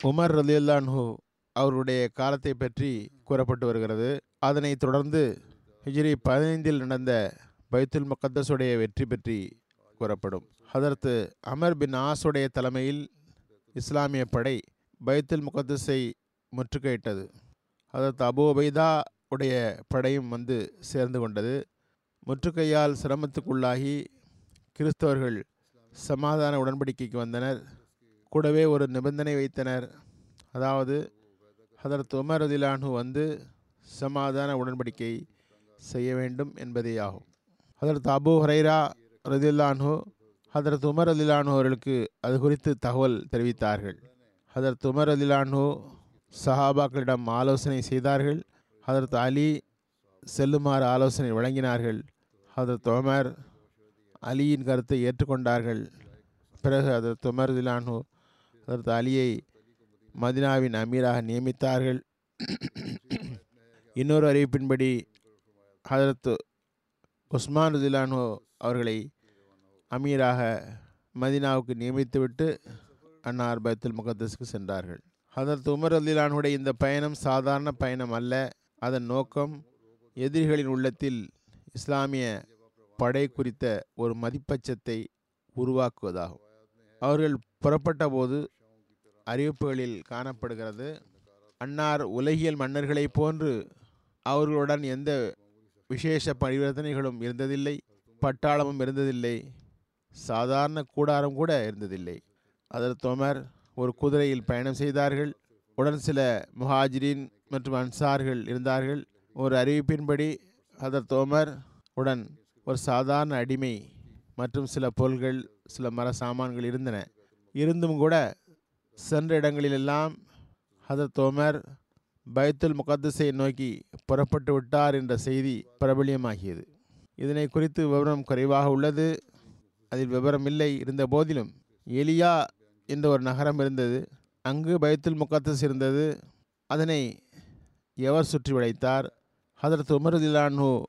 Umar ரலியுல்லான்ஹு அவருடைய காலத்தை பற்றி கூறப்பட்டு வருகிறது. அதனை தொடர்ந்து ஹிஜ்ரி பதினைந்தில் நடந்த பைத்துல் முகத்தஸுடைய வெற்றி பற்றி கூறப்படும். அதற்கு அமர் பின் ஆசுடைய தலைமையில் இஸ்லாமிய படை பைத்துல் முகத்தஸை முற்றுகையிட்டது. அதற்கு அபு உபைதா உடைய படையும் வந்து சேர்ந்து கொண்டது. முற்றுகையால் சிரமத்துக்குள்ளாகி கிறிஸ்தவர்கள் சமாதான உடன்படிக்கைக்கு வந்தனர். கூடவே ஒரு நிபந்தனை வைத்தனர். அதாவது ஹதரத் உமர் ரதிலானு வந்து சமாதான உடன்படிக்கை செய்ய வேண்டும் என்பதேயாகும். ஹதரத் அபு ஹரைரா ரதில்லானு ஹதரத் உமர் ரதிலானு அவர்களுக்கு அது குறித்து தகவல் தெரிவித்தார்கள். ஹதரத் உமர் ரதிலான்ஹு சஹாபாக்களிடம் ஆலோசனை செய்தார்கள். ஹதரத் அலி செல்லுமாறு ஆலோசனை வழங்கினார்கள். ஹதரத் உமர் அலியின் கருத்தை ஏற்றுக்கொண்டார்கள். பிறகு ஹதரத் உமர் திலானு ஹதரத் அலியை மதினாவின் அமீராக நியமித்தார்கள். இன்னொரு அறிவிப்பின்படி ஹதரத் உஸ்மான் திலானு அவர்களை அமீராக மதினாவுக்கு நியமித்துவிட்டு அன்னார் பைத்துல் முகத்தஸுக்கு சென்றார்கள். ஹதரத் உமர் ரதிலானுடைய இந்த பயணம் சாதாரண பயணம் அல்ல. அதன் நோக்கம் எதிரிகளின் உள்ளத்தில் இஸ்லாமிய படை குறித்த ஒரு மதிப்பச்சத்தை உருவாக்குவதாகும். அவர்கள் புறப்பட்ட போது அறிவிப்புகளில் காணப்படுகிறது. அன்னார் உலகியல் மன்னர்களைப் போன்று அவர்களுடன் எந்த விசேஷ பரிவர்த்தனைகளும் இருந்ததில்லை. பட்டாளமும் இருந்ததில்லை. சாதாரண கூடாரம் கூட இருந்ததில்லை. அதில் தோமர் ஒரு குதிரையில் பயணம் செய்தார்கள். உடன் சில முஹாஜிரின் மற்றும் அன்சார்கள் இருந்தார்கள். ஒரு அறிவிப்பின்படி அதர் தோமர் உடன் ஒரு சாதாரண அடிமை மற்றும் சில பொருள்கள் சில மர சாமான்கள் இருந்தன. இருந்தும் கூட சென்ற இடங்களிலெல்லாம் ஹதர் தோமர் பைத்துல் முகத்தஸை நோக்கி புறப்பட்டு விட்டார் என்ற செய்தி பிரபலியமாகியது. இதனை குறித்து விவரம் குறைவாக உள்ளது. அதில் விவரம் இல்லை. இருந்த போதிலும் எலியா என்ற ஒரு நகரம் இருந்தது. அங்கு பைத்துல் முகத்தஸ் இருந்தது. அதனை எவர் சுற்றி வளைத்தார்? ஹதரத் உமருதிலானு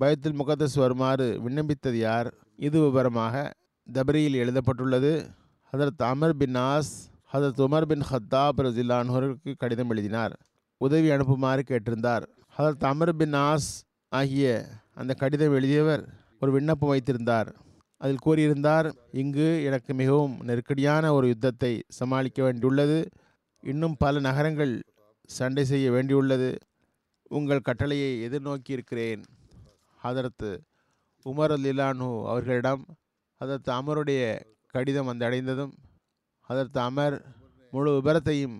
பைத்துல் முகத்தஸ் வருமாறு விண்ணப்பித்தது யார்? இது விவரமாக தபரியில் எழுதப்பட்டுள்ளது. ஹதரத் அமர் பின் நாஸ் ஹசரத் உமர் பின் ஹத்தாப் ரஜில்லானோருக்கு கடிதம் எழுதினார். உதவி அனுப்புமாறு கேட்டிருந்தார். ஹசரத் அமர் பின் ஆஸ் ஆகிய அந்த கடிதம் எழுதியவர் ஒரு விண்ணப்பம் வைத்திருந்தார். அதில் கூறியிருந்தார் இங்கு எனக்கு மிகவும் நெருக்கடியான ஒரு யுத்தத்தை சமாளிக்க வேண்டியுள்ளது. இன்னும் பல நகரங்கள் சண்டை செய்ய வேண்டியுள்ளது. உங்கள் கட்டளையை எதிர்நோக்கி இருக்கிறேன் ஹதரத்து உமர் அலிலானு அவர்களிடம் ஹதரத் அமருடைய கடிதம் வந்தடைந்ததும் அதற்கு அமர் முழு விபரத்தையும்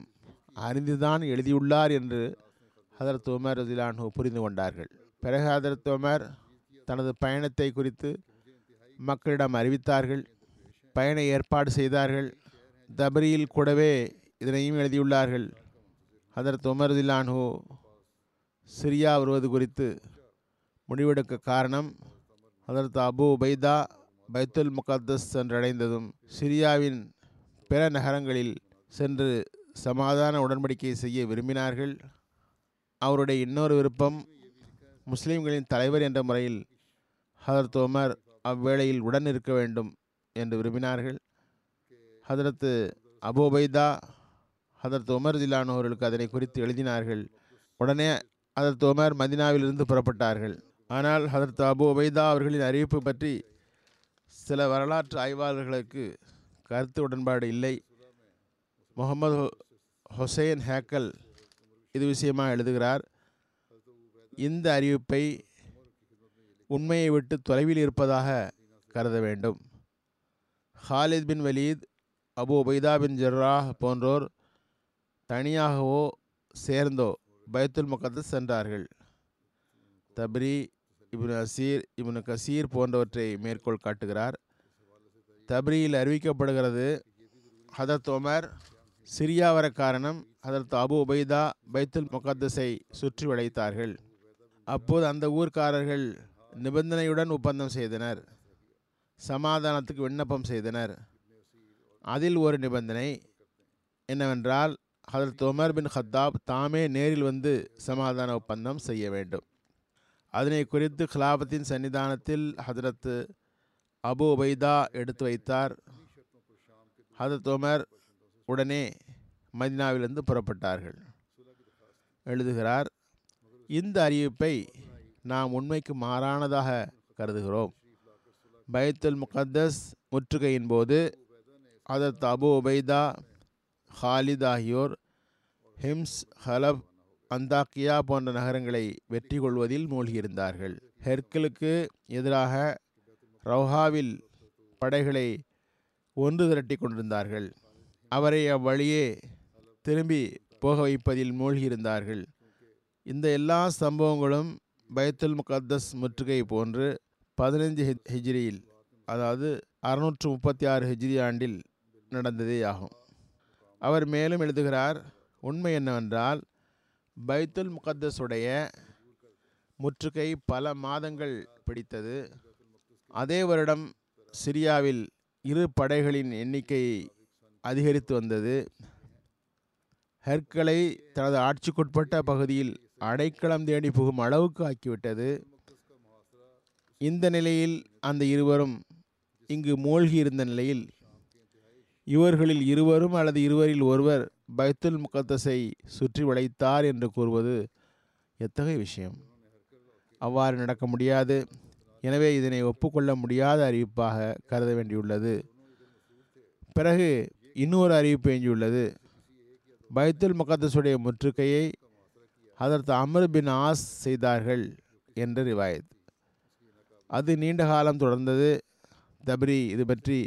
அறிந்துதான் எழுதியுள்ளார் என்று ஹதரத் உமர் ரதிலானு புரிந்து கொண்டார்கள். பிறகு ஹதரத் உமர் தனது பயணத்தை குறித்து மக்களிடம் அறிவித்தார்கள். பயண ஏற்பாடு செய்தார்கள். தபரியில் கூடவே இதனையும் எழுதியுள்ளார்கள். ஹதரத் உமர் ரதிலானு சிரியா வருவது குறித்து முடிவெடுக்க காரணம் அதற்கு அபு உபைதா பைத்துல் முகத்தஸ் சென்றடைந்ததும் சிரியாவின் பிற நகரங்களில் சென்று சமாதான உடன்படிக்கை செய்ய விரும்பினார்கள். அவருடைய இன்னொரு விருப்பம் முஸ்லிம்களின் தலைவர் என்ற முறையில் ஹதரத் உமர் அவ்வேளையில் உடன் இருக்க வேண்டும் என்று விரும்பினார்கள். ஹதரத்து அபோபைதா ஹதரத் உமர் திலான் அவர்களுக்கு அதனை குறித்து எழுதினார்கள். உடனே ஹதரத் உமர் மதினாவிலிருந்து புறப்பட்டார்கள். ஆனால் ஹதரத் அபு உபைதா அவர்களின் அறிவிப்பு பற்றி சில வரலாற்று ஆய்வாளர்களுக்கு கருத்து உடன்பாடு இல்லை. முகமது ஹொசைன் ஹேக்கல் இது விஷயமாக எழுதுகிறார் இந்த அறிவிப்பை உண்மையை விட்டு தொலைவில் இருப்பதாக கருத வேண்டும். Khalid bin Walid Abu Ubaidah bin Jarrah போன்றோர் தனியாகவோ சேர்ந்தோ பைத்துல் முகத்தஸ் சென்றார்கள். தப்ரி இப்னு அசீர் இப்னு கசீர் போன்றவற்றை மேற்கோள் காட்டுகிறார். தப்ரியில் அறிவிக்கப்படுகிறது. ஹதரத் உமர் சிரியா வர காரணம் அதற்கு அபு உபைதா பைத்துல் முகத்தஸை சுற்றி வளைத்தார்கள். அப்போது அந்த ஊர்க்காரர்கள் நிபந்தனையுடன் ஒப்பந்தம் செய்தனர். சமாதானத்துக்கு விண்ணப்பம் செய்தனர். அதில் ஒரு நிபந்தனை என்னவென்றால் ஹதரத் உமர் பின் ஹத்தாப் தாமே நேரில் வந்து சமாதான ஒப்பந்தம் செய்ய வேண்டும். அதனை குறித்து கிலாபத்தின் சன்னிதானத்தில் ஹதரத்து அபு உபைதா எடுத்து வைத்தார். ஹதத் உமர் உடனே மதினாவிலிருந்து புறப்பட்டார்கள். எழுதுகிறார் இந்த அறிவிப்பை நாம் உண்மைக்கு மாறானதாக கருதுகிறோம். பைத்துல் முகத்தஸ் முற்றுகையின் போது அதத் அபு உபைதா ஹாலித் ஆகியோர் ஹிம்ஸ் ஹலப் அந்தாக்கியா போன்ற நகரங்களை வெற்றி கொள்வதில் மூழ்கியிருந்தார்கள். ஹெர்கிலுக்கு எதிராக ரவுஹாவில் படைகளை ஒன்று திரட்டி கொண்டிருந்தார்கள். அவரை அவ்வழியே திரும்பி போக வைப்பதில் மூழ்கியிருந்தார்கள். இந்த எல்லா சம்பவங்களும் பைத்துல் முகத்தஸ் முற்றுகை போன்று பதினைஞ்சு ஹிஜ்ரியில் அதாவது அறுநூற்று முப்பத்தி ஆறு ஹிஜ்ரி ஆண்டில் நடந்ததே ஆகும். அவர் மேலும் எழுதுகிறார் உண்மை என்னவென்றால் பைத்துல் முகத்தஸுடைய முற்றுகை பல மாதங்கள் பிடித்தது. அதே வருடம் சிரியாவில் இரு படைகளின் எண்ணிக்கை அதிகரித்து வந்தது. ஹெர்களை தனது ஆட்சிக்குட்பட்ட பகுதியில் அடைக்கலம் தேடி புகும் அளவுக்கு ஆக்கிவிட்டது. இந்த நிலையில் அந்த இருவரும் இங்கு மூழ்கி இருந்த நிலையில் இவர்களில் இருவரும் அல்லது இருவரில் ஒருவர் பைத்துல் முகத்தஸை சுற்றி வளைத்தார் என்று கூறுவது எத்தகைய விஷயம்? அவ்வாறு நடக்க முடியாது. எனவே இதனை ஒப்புக்கொள்ள முடியாத அறிவிப்பாக கருத வேண்டியுள்ளது. பிறகு இன்னொரு அறிவிப்பு எஞ்சியுள்ளது பைத்துல் முகத்தஸுடைய முற்றுகையை அதற்கு அமர் பின் ஆஸ் செய்தார்கள் என்று ரிவாயத். அது நீண்ட காலம் தொடர்ந்தது. தபரி இது பற்றி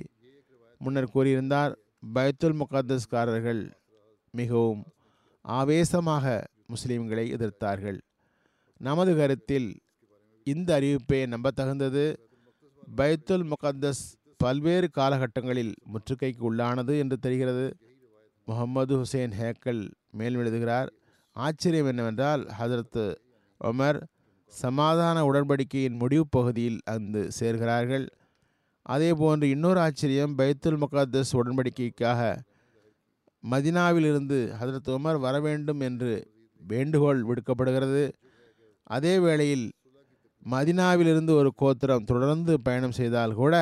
முன்னர் கூறியிருந்தார். பைத்துல் முகத்தஸ்காரர்கள் மிகவும் ஆவேசமாக முஸ்லீம்களை எதிர்த்தார்கள். நமது கருத்தில் இந்த அறிவிப்பே நம்பத்தகுந்தது பைத்துல் முகத்தஸ் பல்வேறு காலகட்டங்களில் முற்றுகைக்கு உள்ளானது என்று தெரிகிறது. முகமது ஹுசேன் ஹேக்கல் மேலும் எழுதுகிறார் ஆச்சரியம் என்னவென்றால் ஹதரத் ஒமர் சமாதான உடன்படிக்கையின் முடிவு பகுதியில் அங்கு சேர்கிறார்கள். அதே போன்று இன்னொரு ஆச்சரியம் பைத்துல் முகத்தஸ் உடன்படிக்கைக்காக மதினாவிலிருந்து ஹதரத் உமர் வர வேண்டும் என்று வேண்டுகோள் விடுக்கப்படுகிறது. அதே வேளையில் மதினாவிலிருந்து ஒரு கோத்திரம் தொடர்ந்து பயணம் செய்தால் கூட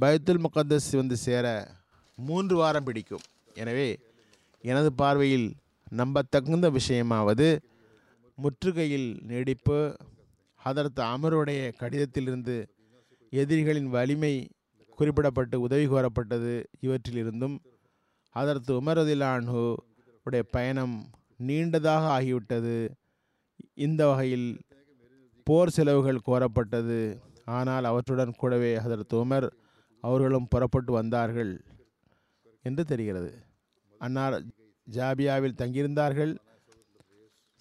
பைத்துல் முகத்தஸ் வந்து சேர மூன்று வாரம் பிடிக்கும். எனவே எனது பார்வையில் நம்பத்தகுந்த விஷயமாவது முற்றுகையில் நீடிப்பு அதற்கு அமருடைய கடிதத்திலிருந்து எதிரிகளின் வலிமை குறிப்பிடப்பட்டு உதவி கோரப்பட்டது இவற்றிலிருந்தும் ஹதரத் உமரதிலான்ஹு உடைய பயணம் நீண்டதாக ஆகிவிட்டது. இந்த வகையில் போர் செலவுகள் கோரப்பட்டது. ஆனால் அவற்றுடன் கூடவே ஹதரத் உமர் அவர்களும் புறப்பட்டு வந்தார்கள். என்று தெரிகிறது. அன்னார் ஜாபியாவில் தங்கியிருந்தார்கள்.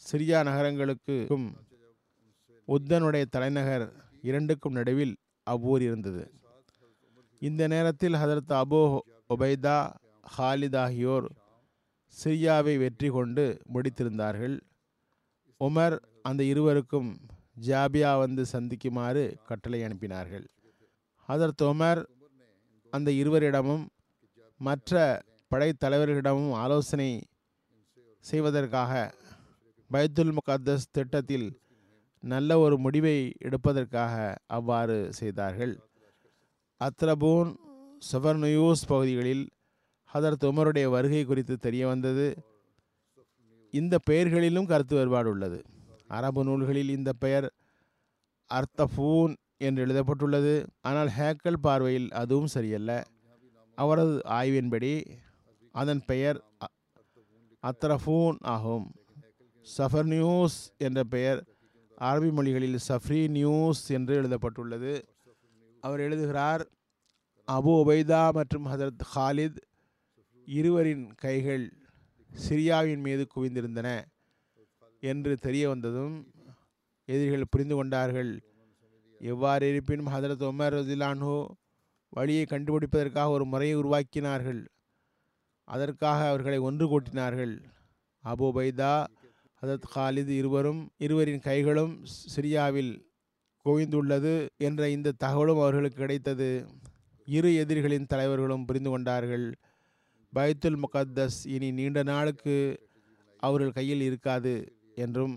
சிரியா நகரங்களுக்கும் உத்தனுடைய தலைநகர் இரண்டுக்கும் நடுவில் அவ்வூர் இருந்தது. இந்த நேரத்தில் ஹதரத் அபோ ஒபைதா ஹாலித் ஆகியோர் சிரியாவை வெற்றி கொண்டு முடித்திருந்தார்கள். உமர் அந்த இருவருக்கும் ஜாபியா வந்து சந்திக்குமாறு கட்டளை அனுப்பினார்கள். அதர் உமர் அந்த இருவரிடமும் மற்ற படைத்தலைவர்களிடமும் ஆலோசனை செய்வதற்காக பைத்துல் முகத்தஸ் திட்டத்தில் நல்ல ஒரு முடிவை எடுப்பதற்காக அவ்வாறு செய்தார்கள். அத்ரபூன் சுவர்னுயூஸ் பகுதிகளில் ஹதரத் உமருடைய வருகை குறித்து தெரிய வந்தது இந்த பெயர்களிலும் கருத்து வேறுபாடு உள்ளது. அரபு நூல்களில் இந்த பெயர் அர்த்தபூன் என்று எழுதப்பட்டுள்ளது. ஆனால் ஹேக்கல் பார்வையில் அதுவும் சரியல்ல. அவரது ஆய்வின்படி அதன் பெயர் அ- அத்ரஃபூன் ஆகும். சஃபர் நியூஸ் என்ற பெயர் அரபி மொழிகளில் சஃப்ரி நியூஸ் என்று எழுதப்பட்டுள்ளது. அவர் எழுதுகிறார் அபு உபைதா மற்றும் ஹதரத் ஹாலித் இருவரின் கைகள் சிரியாவின் மீது குவிந்திருந்தன. என்று தெரிய வந்ததும் எதிரிகள் புரிந்து கொண்டார்கள். எவ்வாறு இருப்பினும் ஹதரத் உமர் ரதிலானோ வழியை கண்டுபிடிப்பதற்காக ஒரு முறையை உருவாக்கினார்கள். அதற்காக அவர்களை ஒன்று கூட்டினார்கள். அபு பைதா ஹதரத் காலித் இருவரும் இருவரின் கைகளும் சிரியாவில் குவிந்துள்ளது என்ற இந்த தகவலும் அவர்களுக்கு கிடைத்தது. இரு எதிரிகளின் தலைவர்களும் புரிந்து கொண்டார்கள். பைத்துல் முகத்தஸ் இனி நீண்ட நாளுக்கு அவர்கள் கையில் இருக்காது. என்றும்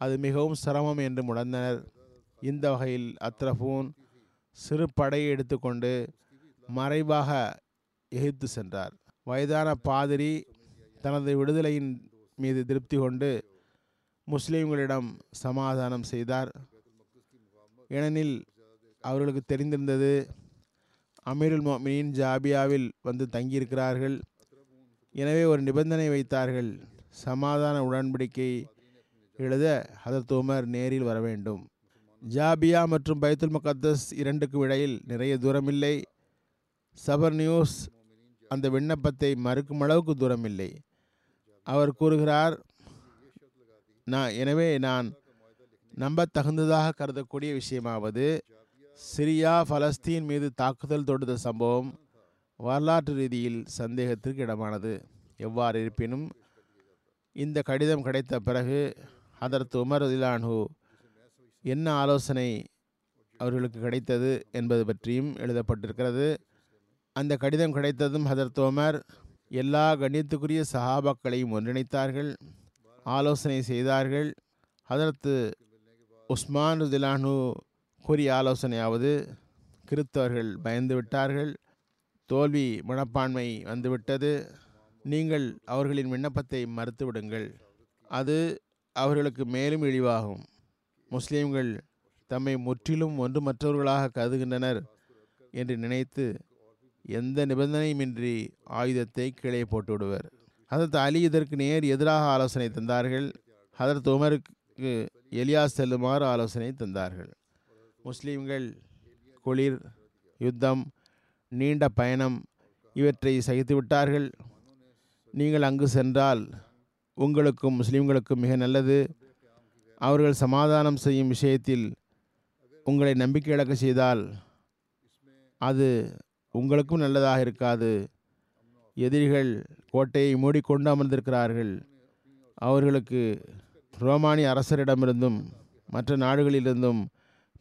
அது மிகவும் சிரமம் என்றும் உணர்ந்தனர். இந்த வகையில் அத்ரஃபூன் சிறு படையை எடுத்துக்கொண்டு மறைவாக எகிப்து சென்றார். வயதான பாதிரி தனது விடுதலையின் மீது திருப்தி கொண்டு முஸ்லீம்களிடம் சமாதானம் செய்தார். ஏனெனில் அவர்களுக்கு தெரிந்திருந்தது அமீருல் மொமினின் ஜாபியாவில் வந்து தங்கியிருக்கிறார்கள். எனவே ஒரு நிபந்தனை வைத்தார்கள். சமாதான உடன்படிக்கை எழுத ஹதரத் உமர் நேரில் வர வேண்டும். ஜாபியா மற்றும் பைத்துல் முகத்தஸ் இரண்டுக்கும் இடையில் நிறைய தூரமில்லை. சபர் நியூஸ் அந்த விண்ணப்பத்தை மறுக்கும் அளவுக்கு தூரமில்லை. அவர் கூறுகிறார் நான் எனவே நான் நம்பத்தகுந்ததாக கருதக்கூடிய விஷயமாவது சிரியா பலஸ்தீன் மீது தாக்குதல் தொடுத்த சம்பவம் வரலாற்று ரீதியில் சந்தேகத்திற்கு இடமானது. எவ்வாறு இருப்பினும் இந்த கடிதம் கிடைத்த பிறகு அதற்கு உமர் இலான்ஹு என்ன ஆலோசனை அவர்களுக்கு கிடைத்தது என்பது பற்றியும் எழுதப்பட்டிருக்கிறது. அந்த கடிதம் கிடைத்ததும் ஹதரத் உமர் எல்லா கண்ணியத்துக்குரிய சஹாபாக்களையும் ஒன்றிணைத்தார்கள் ஆலோசனை செய்தார்கள். ஹதரத்து உஸ்மான் ருதிலானு கூறிய ஆலோசனையாவது கிறித்தவர்கள் பயந்து விட்டார்கள் தோல்வி மனப்பான்மை வந்துவிட்டது நீங்கள் அவர்களின் விண்ணப்பத்தை மறுத்துவிடுங்கள். அது அவர்களுக்கு மேலும் இழிவாகும். முஸ்லீம்கள் தம்மை முற்றிலும் ஒன்று மற்றவர்களாக கருதுகின்றனர் என்று நினைத்து எந்த நிபந்தனையுமின்றி ஆயுதத்தை கீழே போட்டு விடுவர் ஹதரத் அலி இதற்கு நேர் எதிராக ஆலோசனை தந்தார்கள். ஹதரத் உமருக்கு எலியா செல்லுமாறு ஆலோசனை தந்தார்கள். முஸ்லீம்கள் குளிர் யுத்தம் நீண்ட பயணம் இவற்றை சகித்து விட்டார்கள் நீங்கள் அங்கு சென்றால் உங்களுக்கும் முஸ்லீம்களுக்கும் மிக நல்லது. அவர்கள் சமாதானம் செய்யும் விஷயத்தில் உங்களை நம்பிக்கை இழக்க செய்தால் அது உங்களுக்கும் நல்லதாக இருக்காது. எதிரிகள் கோட்டையை மூடிக்கொண்டு அமர்ந்திருக்கிறார்கள். அவர்களுக்கு ரோமானிய அரசரிடமிருந்தும் மற்ற நாடுகளிலிருந்தும்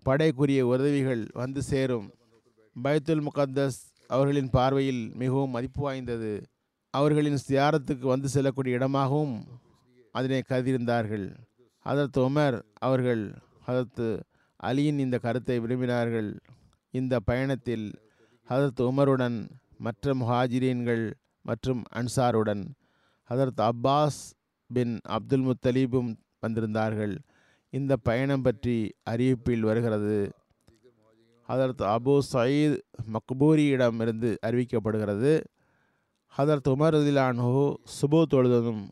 படைக்குரிய உதவிகள் வந்து சேரும். பைத்துல் முகத்தஸ் அவர்களின் பார்வையில் மிகவும் மதிப்பு வாய்ந்தது. அவர்களின் சியாரத்துக்கு வந்து செல்லக்கூடிய இடமாகவும் அதனை கருதியிருந்தார்கள். அதற்கு உமர் அவர்கள் அதற்கு அலியின் இந்த கருத்தை விரும்பினார்கள். இந்த பயணத்தில் ஹதரத் உமருடன் மற்ற முஹாஜிரீன்கள் மற்றும் அன்சாருடன் ஹதரத் அப்பாஸ் பின் அப்துல் முத்தலீபும் வந்திருந்தார்கள். இந்த பயணம் பற்றி அறிவிப்பில் வருகிறது. ஹதரத் அபு சயீத் மக்பூரியிடமிருந்து அறிவிக்கப்படுகிறது. ஹதரத் உமர் ரதிலானு சுபு தொழுததும்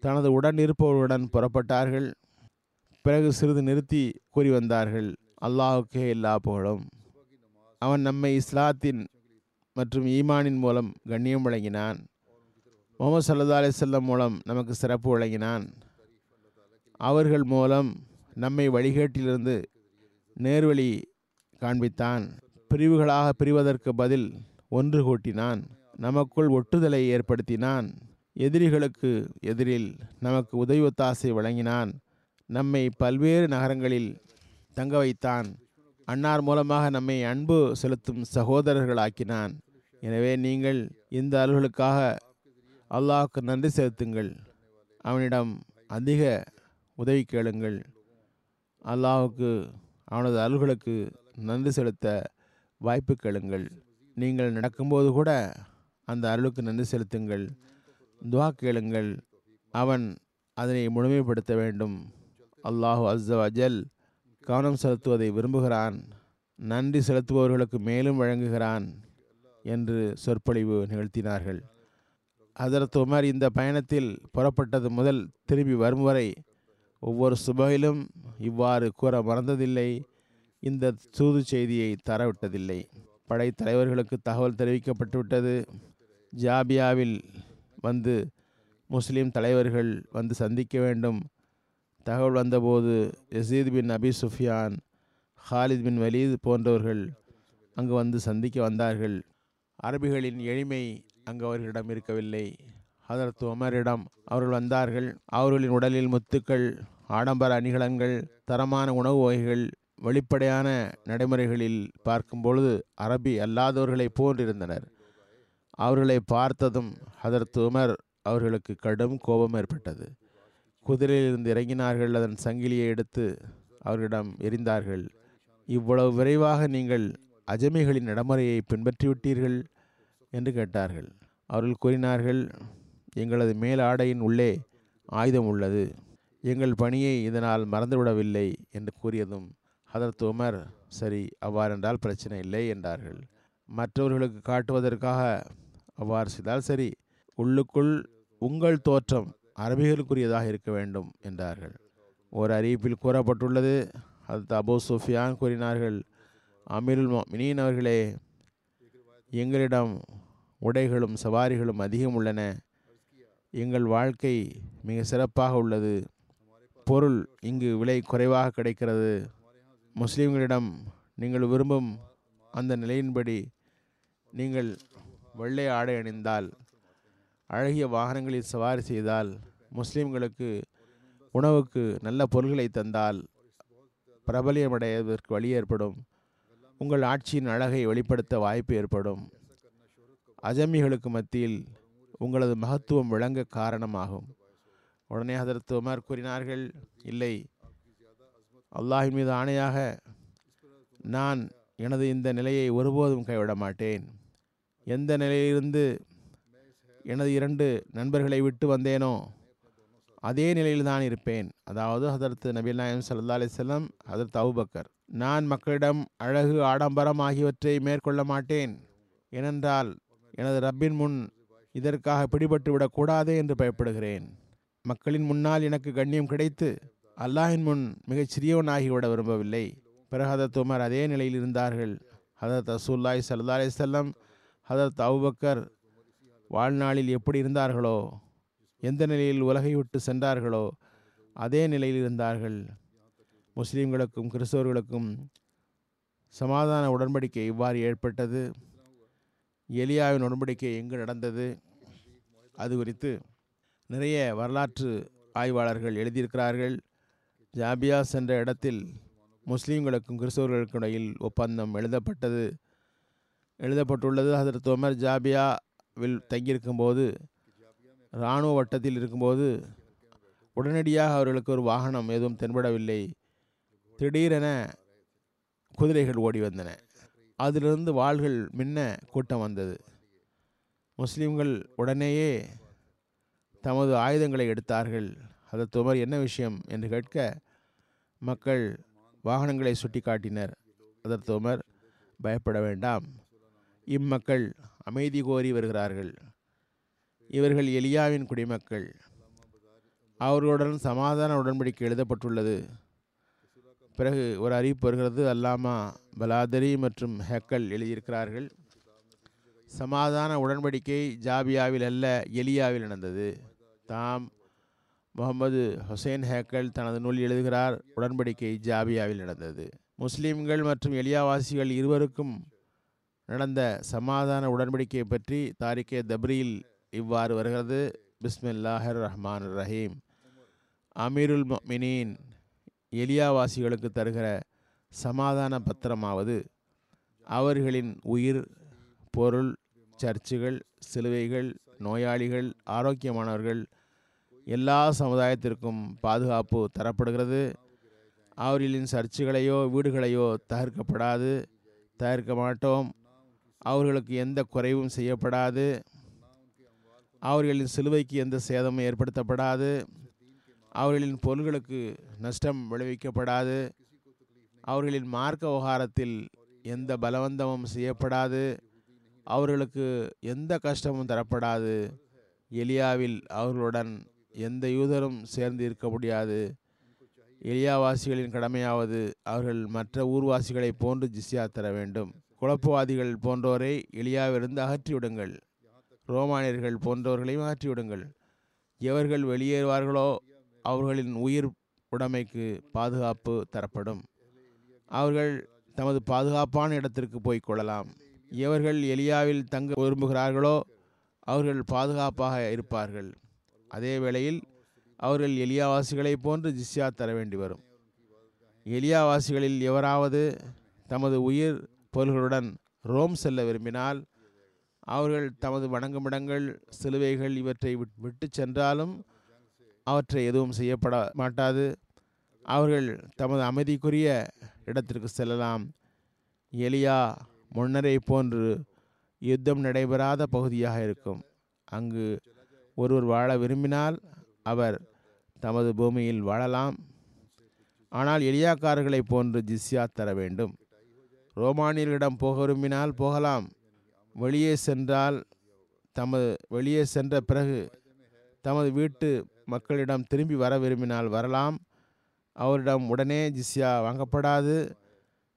தனது உடன் இருப்பவர்களுடன் புறப்பட்டார்கள். பிறகு சிறிது நிறுத்தி கூறி வந்தார்கள். அல்லாஹுக்கே எல்லா புகழும். அவன் நம்மை இஸ்லாத்தின் மற்றும் ஈமானின் மூலம் கண்ணியம் வழங்கினான். முகமது சல்லா அலிசல்லம் மூலம் நமக்கு சிறப்பு வழங்கினான். அவர்கள் மூலம் நம்மை வழிகேட்டிலிருந்து நேர்வழி காண்பித்தான். பிரிவுகளாக பிரிவதற்கு பதில் ஒன்று கூட்டினான். நமக்குள் ஒட்டுதலை ஏற்படுத்தினான். எதிரிகளுக்கு எதிரில் நமக்கு உதவி ஒத்தாசை வழங்கினான். நம்மை பல்வேறு நகரங்களில் தங்க வைத்தான். அன்னார் மூலமாக நம்மை அன்பு செலுத்தும் சகோதரர்களாக்கினான். எனவே நீங்கள் இந்த அலுவலுக்காக அல்லாஹுக்கு நன்றி செலுத்துங்கள். அவனிடம் அதிக உதவி கேளுங்கள். அல்லாஹுக்கு அவனது அருள்களுக்கு நன்றி செலுத்த வாய்ப்பு கேளுங்கள். நீங்கள் நடக்கும்போது கூட அந்த அருளுக்கு நன்றி செலுத்துங்கள். துவா கேளுங்கள். அவன் அதனை முழுமைப்படுத்த வேண்டும். அல்லாஹு அஸ்ஸ அஜல் கவனம் செலுத்துவதை விரும்புகிறான். நன்றி செலுத்துபவர்களுக்கு மேலும் வழங்குகிறான் என்று சொற்பொழிவு நிகழ்த்தினார்கள். ஹதரத் உமர் இந்த பயணத்தில் புறப்பட்டது முதல் திரும்பி வரும் வரை ஒவ்வொரு சுபையிலும் இவ்வாறு கூற மறந்ததில்லை. இந்த தூது செய்தியை தரவிட்டதில்லை. படைத்தலைவர்களுக்கு தகவல் தெரிவிக்கப்பட்டுவிட்டது. ஜாபியாவில் வந்து முஸ்லீம் தலைவர்கள் வந்து சந்திக்க வேண்டும். தகவல் வந்தபோது Yazid bin Abi Sufyan Khalid bin Walid போன்றவர்கள் அங்கு வந்து சந்திக்க வந்தார்கள். அரபிகளின் எளிமை அங்கு அவர்களிடம் இருக்கவில்லை. ஹதரத் உமரிடம் அவர்கள் வந்தார்கள். அவர்களின் உடலில் முத்துக்கள் ஆடம்பர அணிகலன்கள் தரமான உணவு வகைகள் வெளிப்படையான நடைமுறைகளில் பார்க்கும் பொழுது அரபி அல்லாதவர்களைப் போன்றிருந்தனர். அவர்களை பார்த்ததும் அதற்கு உமர் அவர்களுக்கு கடும் கோபம் ஏற்பட்டது. குதிரையிலிருந்து இறங்கினார்கள் அதன் சங்கிலியை எடுத்து அவர்களிடம் எரிந்தார்கள். இவ்வளவு விரைவாக நீங்கள் அஜமிகளின் நடைமுறையை பின்பற்றிவிட்டீர்கள்? என்று கேட்டார்கள். அவர்கள் கூறினார்கள் எங்களது மேல் ஆடையின் உள்ளே ஆயுதம் உள்ளது. எங்கள் பணியை இதனால் மறந்துவிடவில்லை என்று கூறியதும் ஹதரத் உமர் சரி அவ்வாறென்றால் பிரச்சனை இல்லை என்றார்கள். மற்றவர்களுக்கு காட்டுவதற்காக அவ்வாறு செய்தால் சரி. உள்ளுக்குள் உங்கள் தோற்றம் அரபிகளுக்குரியதாக இருக்க வேண்டும் என்றார்கள். ஒரு அறிவிப்பில் கூறப்பட்டுள்ளது. அது அபு சுஃபியான் கூறினார்கள் அமீருல் மினியின் அவர்களே எங்களிடம் உடைகளும் சவாரிகளும் அதிகம் உள்ளன. எங்கள் வாழ்க்கை மிக சிறப்பாக உள்ளது. பொருள் இங்கு விலை குறைவாக கிடைக்கிறது. முஸ்லீம்களிடம் நீங்கள் விரும்பும் அந்த நிலையின்படி நீங்கள் வெள்ளை ஆடை அணிந்தால் அழகிய வாகனங்களில் சவாரி செய்தால் முஸ்லீம்களுக்கு உணவுக்கு நல்ல பொருள்களை தந்தால் பிரபலியமடைவதற்கு வழி ஏற்படும். உங்கள் ஆட்சியின் அழகை வெளிப்படுத்த வாய்ப்பு ஏற்படும். அஜமிகளுக்கு மத்தியில் உங்களது மகத்துவம் விளங்க காரணமாகும். உடனே அதற்கு உமர் கூறினார்கள் இல்லை அல்லாஹின் மீது ஆணையாக நான் எனது இந்த நிலையை ஒருபோதும் கைவிட மாட்டேன் எந்த நிலையிலிருந்து எனது இரண்டு நண்பர்களை விட்டு வந்தேனோ அதே நிலையில் தான் இருப்பேன். அதாவது ஹதரத் நபீல் நாயம் சல்லா அலிசல்லம் ஹதரத் அவுபக்கர் நான் மக்களிடம் அழகு ஆடம்பரம் ஆகியவற்றை மேற்கொள்ள மாட்டேன். ஏனென்றால் எனது ரப்பின் முன் இதற்காக பிடிபட்டு விடக்கூடாதே என்று பயப்படுகிறேன். மக்களின் முன்னால் எனக்கு கண்ணியம் கிடைத்து அல்லாஹின் முன் மிகச் சிறியவனாகிவிட விரும்பவில்லை. பிறகு ஹதரத் உமர் அதே நிலையில் இருந்தார்கள். ஹதரத் ரசூல்லாய் சல்லா அலிசல்லம் ஹதரத் அவுபக்கர் வாழ்நாளில் எப்படி இருந்தார்களோ எந்த நிலையில் உலகை விட்டு சென்றார்களோ அதே நிலையில் இருந்தார்கள். முஸ்லீம்களுக்கும் கிறிஸ்தவர்களுக்கும் சமாதான உடன்படிக்கை இவ்வாறு ஏற்பட்டது. எலியாவின் உடன்படிக்கை எங்கு நடந்தது? அது குறித்து நிறைய வரலாற்று ஆய்வாளர்கள் எழுதியிருக்கிறார்கள். ஜாபியாஸ் என்ற இடத்தில் முஸ்லீம்களுக்கும் கிறிஸ்தவர்களுக்கும் இடையில் ஒப்பந்தம் எழுதப்பட்டது. எழுதப்பட்டுள்ளது. ஹதரத் உமர் ஜாபியாவில் தங்கியிருக்கும்போது இராணுவ வட்டத்தில் இருக்கும்போது உடனடியாக அவர்களுக்கு ஒரு வாகனம் எதுவும் தென்படவில்லை. திடீரென குதிரைகள் ஓடி வந்தன. அதிலிருந்து வாள்கள் மின்ன கூட்டம் வந்தது. முஸ்லீம்கள் உடனேயே தமது ஆயுதங்களை எடுத்தார்கள். அதற்கு துமர் என்ன விஷயம் என்று கேட்க மக்கள் வாகனங்களை சுட்டி காட்டினர் அதற்கு உமர் பயப்பட வேண்டாம். இம்மக்கள் அமைதி கோரி வருகிறார்கள். இவர்கள் எலியாவின் குடிமக்கள். அவர்களுடன் சமாதான உடன்படிக்கை எழுதப்பட்டுள்ளது. பிறகு ஒரு அறிவிப்பு வருகிறது. அல்லாமா பலாதரி மற்றும் ஹெக்கல் எழுதியிருக்கிறார்கள். சமாதான உடன்படிக்கை ஜாபியாவில் அல்ல எலியாவில் நடந்தது. தாம் முகமது ஹுசைன் ஹேக்கல் தனது நூல் எழுதுகிறார் உடன்படிக்கை ஜாபியாவில் நடந்தது. முஸ்லீம்கள் மற்றும் எலியாவாசிகள் இருவருக்கும் நடந்த சமாதான உடன்படிக்கை பற்றி தாரிகே தப்ரியில் இவ்வாறு வருகிறது. பிஸ்மில்லாஹர் ரஹ்மான் ரஹீம் அமீருல் மினீன் எலியாவாசிகளுக்கு தருகிற சமாதான பத்திரமாவது அவர்களின் உயிர் பொருள் சர்ச்சுகள் சிலுவைகள் நோயாளிகள் ஆரோக்கியமானவர்கள் எல்லா சமுதாயத்திற்கும் பாதுகாப்பு தரப்படுகிறது. அவர்களின் சர்ச்சுகளையோ வீடுகளையோ தகர்க்கப்படாது. தகர்க்க மாட்டோம். அவர்களுக்கு எந்த குறைவும் செய்யப்படாது. அவர்களின் சிலுவைக்கு எந்த சேதமும் ஏற்படுத்தப்படாது. அவர்களின் பொருள்களுக்கு நஷ்டம் விளைவிக்கப்படாது. அவர்களின் மார்க்க விவகாரத்தில் எந்த பலவந்தமும் செய்யப்படாது. அவர்களுக்கு எந்த கஷ்டமும் தரப்படாது. எலியாவில் அவர்களுடன் எந்த யூதரும் சேர்ந்து இருக்க முடியாது. எலியாவாசிகளின் கடமையாவது அவர்கள் மற்ற ஊர்வாசிகளைப் போன்று ஜிஸ்யா தர வேண்டும். குழப்பவாதிகள் போன்றோரை எளியாவிருந்து அகற்றிவிடுங்கள். ரோமானியர்கள் போன்றவர்களையும் அகற்றிவிடுங்கள். எவர்கள் வெளியேறுவார்களோ அவர்களின் உயிர் உடைமைக்கு பாதுகாப்பு தரப்படும். அவர்கள் தமது பாதுகாப்பான இடத்திற்கு போய்க் கொள்ளலாம். எவர்கள் எலியாவில் தங்க விரும்புகிறார்களோ அவர்கள் பாதுகாப்பாக இருப்பார்கள். அதே வேளையில் அவர்கள் எலியாவாசிகளைப் போன்று ஜிஸ்யா தர வேண்டி வரும் எலியாவாசிகளில் எவராவது தமது உயிர் பொருள்களுடன் ரோம் செல்ல விரும்பினால் அவர்கள் தமது வணங்குமிடங்கள் சிலுவைகள் இவற்றை விட்- விட்டு சென்றாலும் அவற்றை எதுவும் செய்யப்பட மாட்டாது. அவர்கள் தமது அமைதிக்குரிய இடத்திற்கு செல்லலாம். எலியா முன்னரை போன்று யுத்தம் நடைபெறாத பகுதியாக இருக்கும். அங்கு ஒருவர் வாழ விரும்பினால் அவர் தமது பூமியில் வாழலாம். ஆனால் எளியாக்காரர்களைப் போன்று ஜிஸ்யா தர வேண்டும். ரோமானியர்களிடம் போக விரும்பினால் போகலாம். வெளியே சென்றால் தமது வெளியே சென்ற பிறகு தமது வீட்டு மக்களிடம் திரும்பி வர விரும்பினால் வரலாம். அவரிடம் உடனே ஜிஸ்யா வாங்கப்படாது.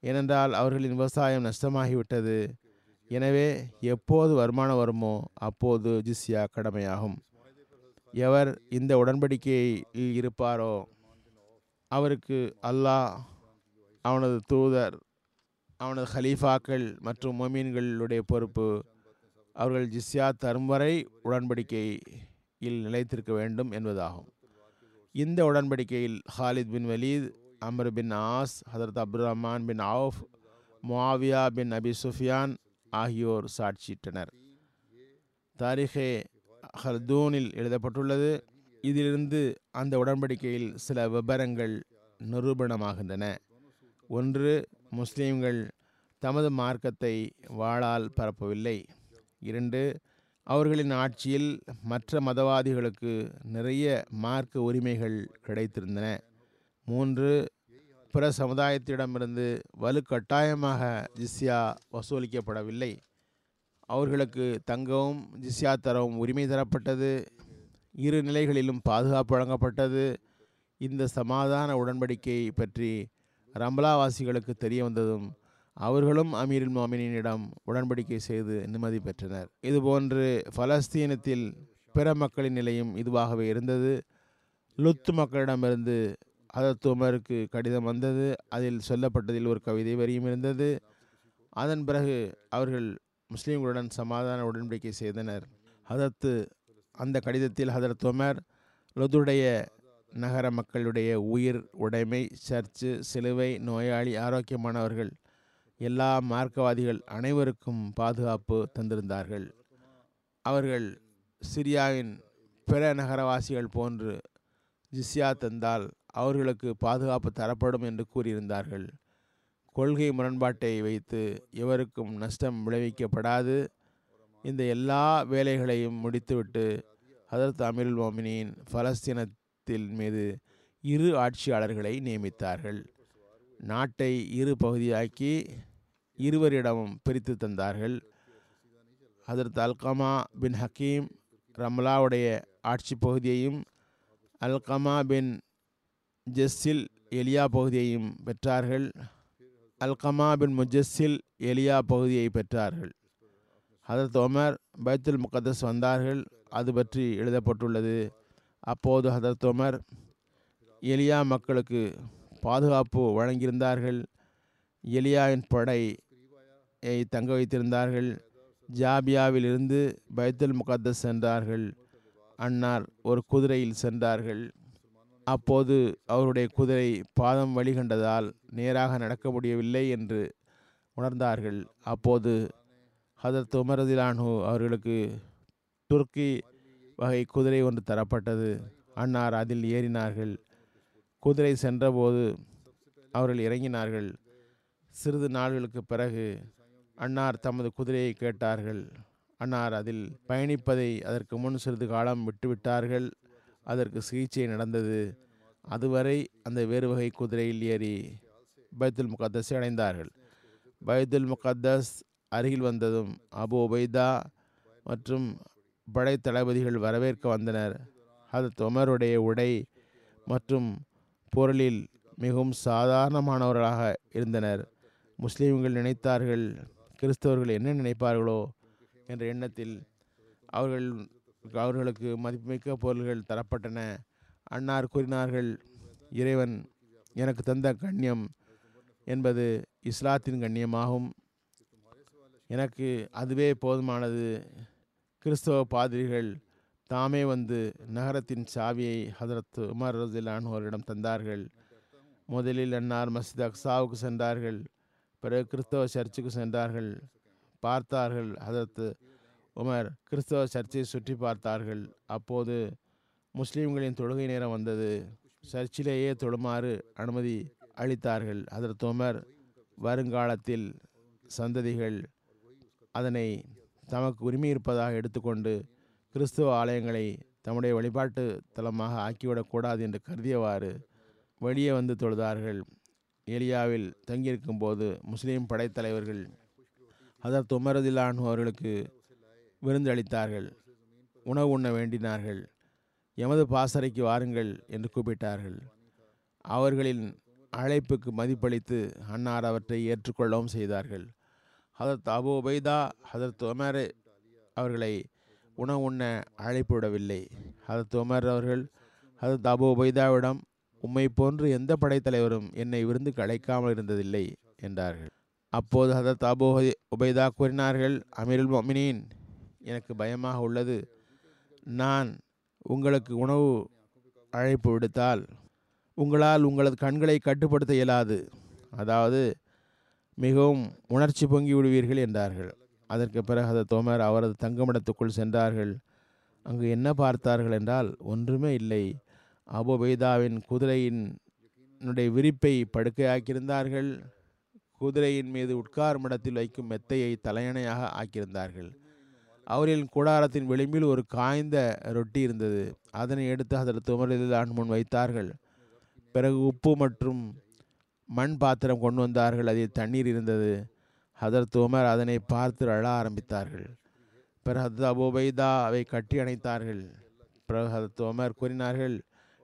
ஏனென்றால் அவர்களின் விவசாயம் நஷ்டமாகிவிட்டது. எனவே எப்போது வருமானம் வருமோ அப்போது ஜிஸ்யா கடமையாகும். எவர் இந்த உடன்படிக்கையில் இருப்பாரோ? அவருக்கு அல்லாஹ் அவனது தூதர் அவனது ஹலீஃபாக்கள் மற்றும் மொமீன்களுடைய பொறுப்பு அவர்கள் ஜிஸ்யா தரும் வரை உடன்படிக்கையில் நிலைத்திருக்க வேண்டும் என்பதாகும். இந்த உடன்படிக்கையில் Khalid bin Walid Amr bin As Hazrat Abdul Rahman bin Auf Muawiya bin Abi Sufyan ஆகியோர் சாட்சியிட்டனர். தாரிகே ஹர்தூனில் எழுதப்பட்டுள்ளது இதிலிருந்து அந்த உடன்படிக்கையில் சில விபரங்கள் நிரூபணமாகின்றன. ஒன்று முஸ்லீம்கள் தமது மார்க்கத்தை வாளால் பரப்பவில்லை. இரண்டு அவர்களின் ஆட்சியில் மற்ற மதவாதிகளுக்கு நிறைய மார்க்க உரிமைகள் கிடைத்திருந்தன. மூன்று பிற சமுதாயத்திடமிருந்து வலுக்கட்டாயமாக ஜிஸ்யா வசூலிக்கப்படவில்லை. அவர்களுக்கு தங்கவும் ஜிஸ்யா தரவும் உரிமை தரப்பட்டது. இரு நிலைகளிலும் பாதுகாப்பு வழங்கப்பட்டது. இந்த சமாதான உடன்படிக்கை பற்றி ரம்லாவாசிகளுக்கு தெரிய வந்ததும் அவர்களும் அமீருல் மோமினிடம் உடன்படிக்கை செய்து நிம்மதி பெற்றனர். இதுபோன்று பலஸ்தீனத்தில் பிற மக்களின் நிலையும் இதுவாகவே இருந்தது. லுத்து மக்களிடமிருந்து ஹதரத் உமருக்கு கடிதம் வந்தது. அதில் சொல்லப்பட்டதில் ஒரு கவிதை வரியும் இருந்தது. அதன் பிறகு அவர்கள் முஸ்லீம்களுடன் சமாதான உடன்படிக்கை செய்தனர். அதத்து அந்த கடிதத்தில் ஹதரத் உமர் லுத்துடைய நகர மக்களுடைய உயிர் உடைமை சர்ச்சு சிலுவை நோயாளி ஆரோக்கியமானவர்கள் எல்லா மார்க்கவாதிகள் அனைவருக்கும் பாதுகாப்பு தந்திருந்தார்கள். அவர்கள் சிரியாவின் பிற நகரவாசிகள் போன்று ஜிஸ்யா தந்தால் அவர்களுக்கு பாதுகாப்பு தரப்படும் என்று கூறியிருந்தார்கள். கொள்கை முரண்பாட்டை வைத்து எவருக்கும் நஷ்டம் விளைவிக்கப்படாது. இந்த எல்லா வேலைகளையும் முடித்துவிட்டு ஹதரத் அமீருல் மோமினின் பலஸ்தீனத்தில் மீது இரு ஆட்சியாளர்களை நியமித்தார்கள். நாட்டை இரு பகுதியாக்கி இருவரிடமும் பிரித்து தந்தார்கள். அதற்கு அல்கமா பின் ஹக்கீம் ரம்லாவுடைய ஆட்சி பகுதியையும் அல்கமா பின் ஜெஸ்ஸில் எலியா பகுதியையும் பெற்றார்கள். அல்கமா பின் முஜஸ்ஸில் எலியா பகுதியை பெற்றார்கள். ஹதரத் ஒமர் பைத்துல் முகத்தஸ் வந்தார்கள். அது பற்றி எழுதப்பட்டுள்ளது. அப்போது ஹதரத் உமர் எலியா மக்களுக்கு பாதுகாப்பு வழங்கியிருந்தார்கள். எலியாவின் படையை தங்க வைத்திருந்தார்கள். ஜாபியாவில் இருந்து பைத்துல் முகத்தஸ் சென்றார்கள். அன்னார் ஒரு குதிரையில் சென்றார்கள். அப்போது அவருடைய குதிரை பாதம் வழிகண்டதால் நேராக நடக்க முடியவில்லை என்று உணர்ந்தார்கள். அப்போது ஹதரத் உமரதிலானு அவர்களுக்கு துர்க்கி வகை குதிரை ஒன்று தரப்பட்டது. அன்னார் அதில் ஏறினார்கள். குதிரை சென்றபோது அவர்கள் இறங்கினார்கள். சிறிது நாள்களுக்கு பிறகு அன்னார் தமது குதிரையை கேட்டார்கள். அன்னார் அதில் பயணிப்பதை அதற்கு முன் சிறிது காலம் விட்டுவிட்டார்கள். அதற்கு சிகிச்சை நடந்தது. அதுவரை அந்த வேறு வகை குதிரையில் ஏறி பைத்துல் முகத்தஸை அடைந்தார்கள். பைத்துல் முகத்தஸ் அருகில் வந்ததும் அபு உபைதா மற்றும் படை தளபதிகள் வரவேற்க வந்தனர். அது உமருடைய உடை மற்றும் பொருளில் மிகவும் சாதாரணமானவர்களாக இருந்தனர். முஸ்லீம்கள் நினைத்தார்கள் கிறிஸ்தவர்கள் என்ன நினைப்பார்களோ என்ற எண்ணத்தில் அவர்கள் அவர்களுக்கு மதிப்புமிக்க பொருள்கள் தரப்பட்டன. அன்னார் கூறினார்கள் இறைவன் எனக்கு தந்த கண்ணியம் என்பது இஸ்லாத்தின் கண்ணியமாகும். எனக்கு அதுவே போதுமானது. கிறிஸ்தவ பாதிரிகள் தாமே வந்து நகரத்தின் சாவியை ஹதரத் உமர் ரசிலான் அவரிடம் தந்தார்கள். முதலில் அன்னார் மஸ்ஜித் அக்சாவுக்கு சென்றார்கள். பிறகு கிறிஸ்தவ சர்ச்சுக்கு சென்றார்கள். பார்த்தார்கள் ஹதரத் உமர் கிறிஸ்தவ சர்ச்சை சுற்றி பார்த்தார்கள். அப்போது முஸ்லீம்களின் தொழுகை நேரம் வந்தது. சர்ச்சிலேயே தொழுமாறு அனுமதி அளித்தார்கள். ஹதரத் உமர் வருங்காலத்தில் சந்ததிகள் அதனை தமக்கு உரிமை இருப்பதாக எடுத்துக்கொண்டு கிறிஸ்துவ ஆலயங்களை தம்முடைய வழிபாட்டு தலமாக ஆக்கிவிடக்கூடாது என்று கருதியவாறு வெளியே வந்து தொழுதார்கள். ஏலியாவில் தங்கியிருக்கும் போது முஸ்லீம் படைத்தலைவர்கள் அதற்கு உமரதிலான் அவர்களுக்கு விருந்தளித்தார்கள் உணவு உண்ண வேண்டினார்கள். எமது பாசறைக்கு வாருங்கள் என்று கூப்பிட்டார்கள். அவர்களின் அழைப்புக்கு மதிப்பளித்து அன்னார் அவற்றை ஏற்றுக்கொள்ளவும் செய்தார்கள். Hazrat Abu Ubaidah Hazrat Umar அவர்களை உணவு உண்ண அழைப்பு விடவில்லை ஹதரத் உமர் அவர்கள் ஹதரத் அபு உபைதாவிடம் உம்மை போன்று எந்த படைத்தலைவரும் என்னை விருந்துக்கு அழைக்காமல் இருந்ததில்லை என்றார்கள். அப்போது ஹதரத் அபு உபைதா கூறினார்கள் அமீருல் மொமினின் எனக்கு பயமாக உள்ளது. நான் உங்களுக்கு உணவு அழைப்பு விடுத்தால் உங்களால் உங்களது கண்களை கட்டுப்படுத்த இயலாது. அதாவது மிகவும் உணர்ச்சி பொங்கி விடுவீர்கள் என்றார்கள். அதற்கு பிறகு அந்த தோமர் அவரது தங்குமிடத்துக்குள் சென்றார்கள். அங்கு என்ன பார்த்தார்கள் என்றால் ஒன்றுமே இல்லை. அபுபைதாவின் குதிரையினுடைய விரிப்பை படுக்கையாக்கியிருந்தார்கள். குதிரையின் மீது உட்காரும் இடத்தில் வைக்கும் மெத்தையை தலையணையாக ஆக்கியிருந்தார்கள். அவரின் கூடாரத்தின் விளிம்பில் ஒரு காய்ந்த ரொட்டி இருந்தது. அதனை எடுத்து அதற்கு ஆண் முன் வைத்தார்கள். பிறகு உப்பு மற்றும் மண் பாத்திரம் கொண்டு வந்தார்கள். அதில் தண்ணீர் இருந்தது. ஹதரத் உமர் அதனை பார்த்து அழ ஆரம்பித்தார்கள். பிறகு ஹதரத் அபுபைதா அவை கட்டி அணைத்தார்கள். பிறகு ஹதரத் உமர் கூறினார்கள்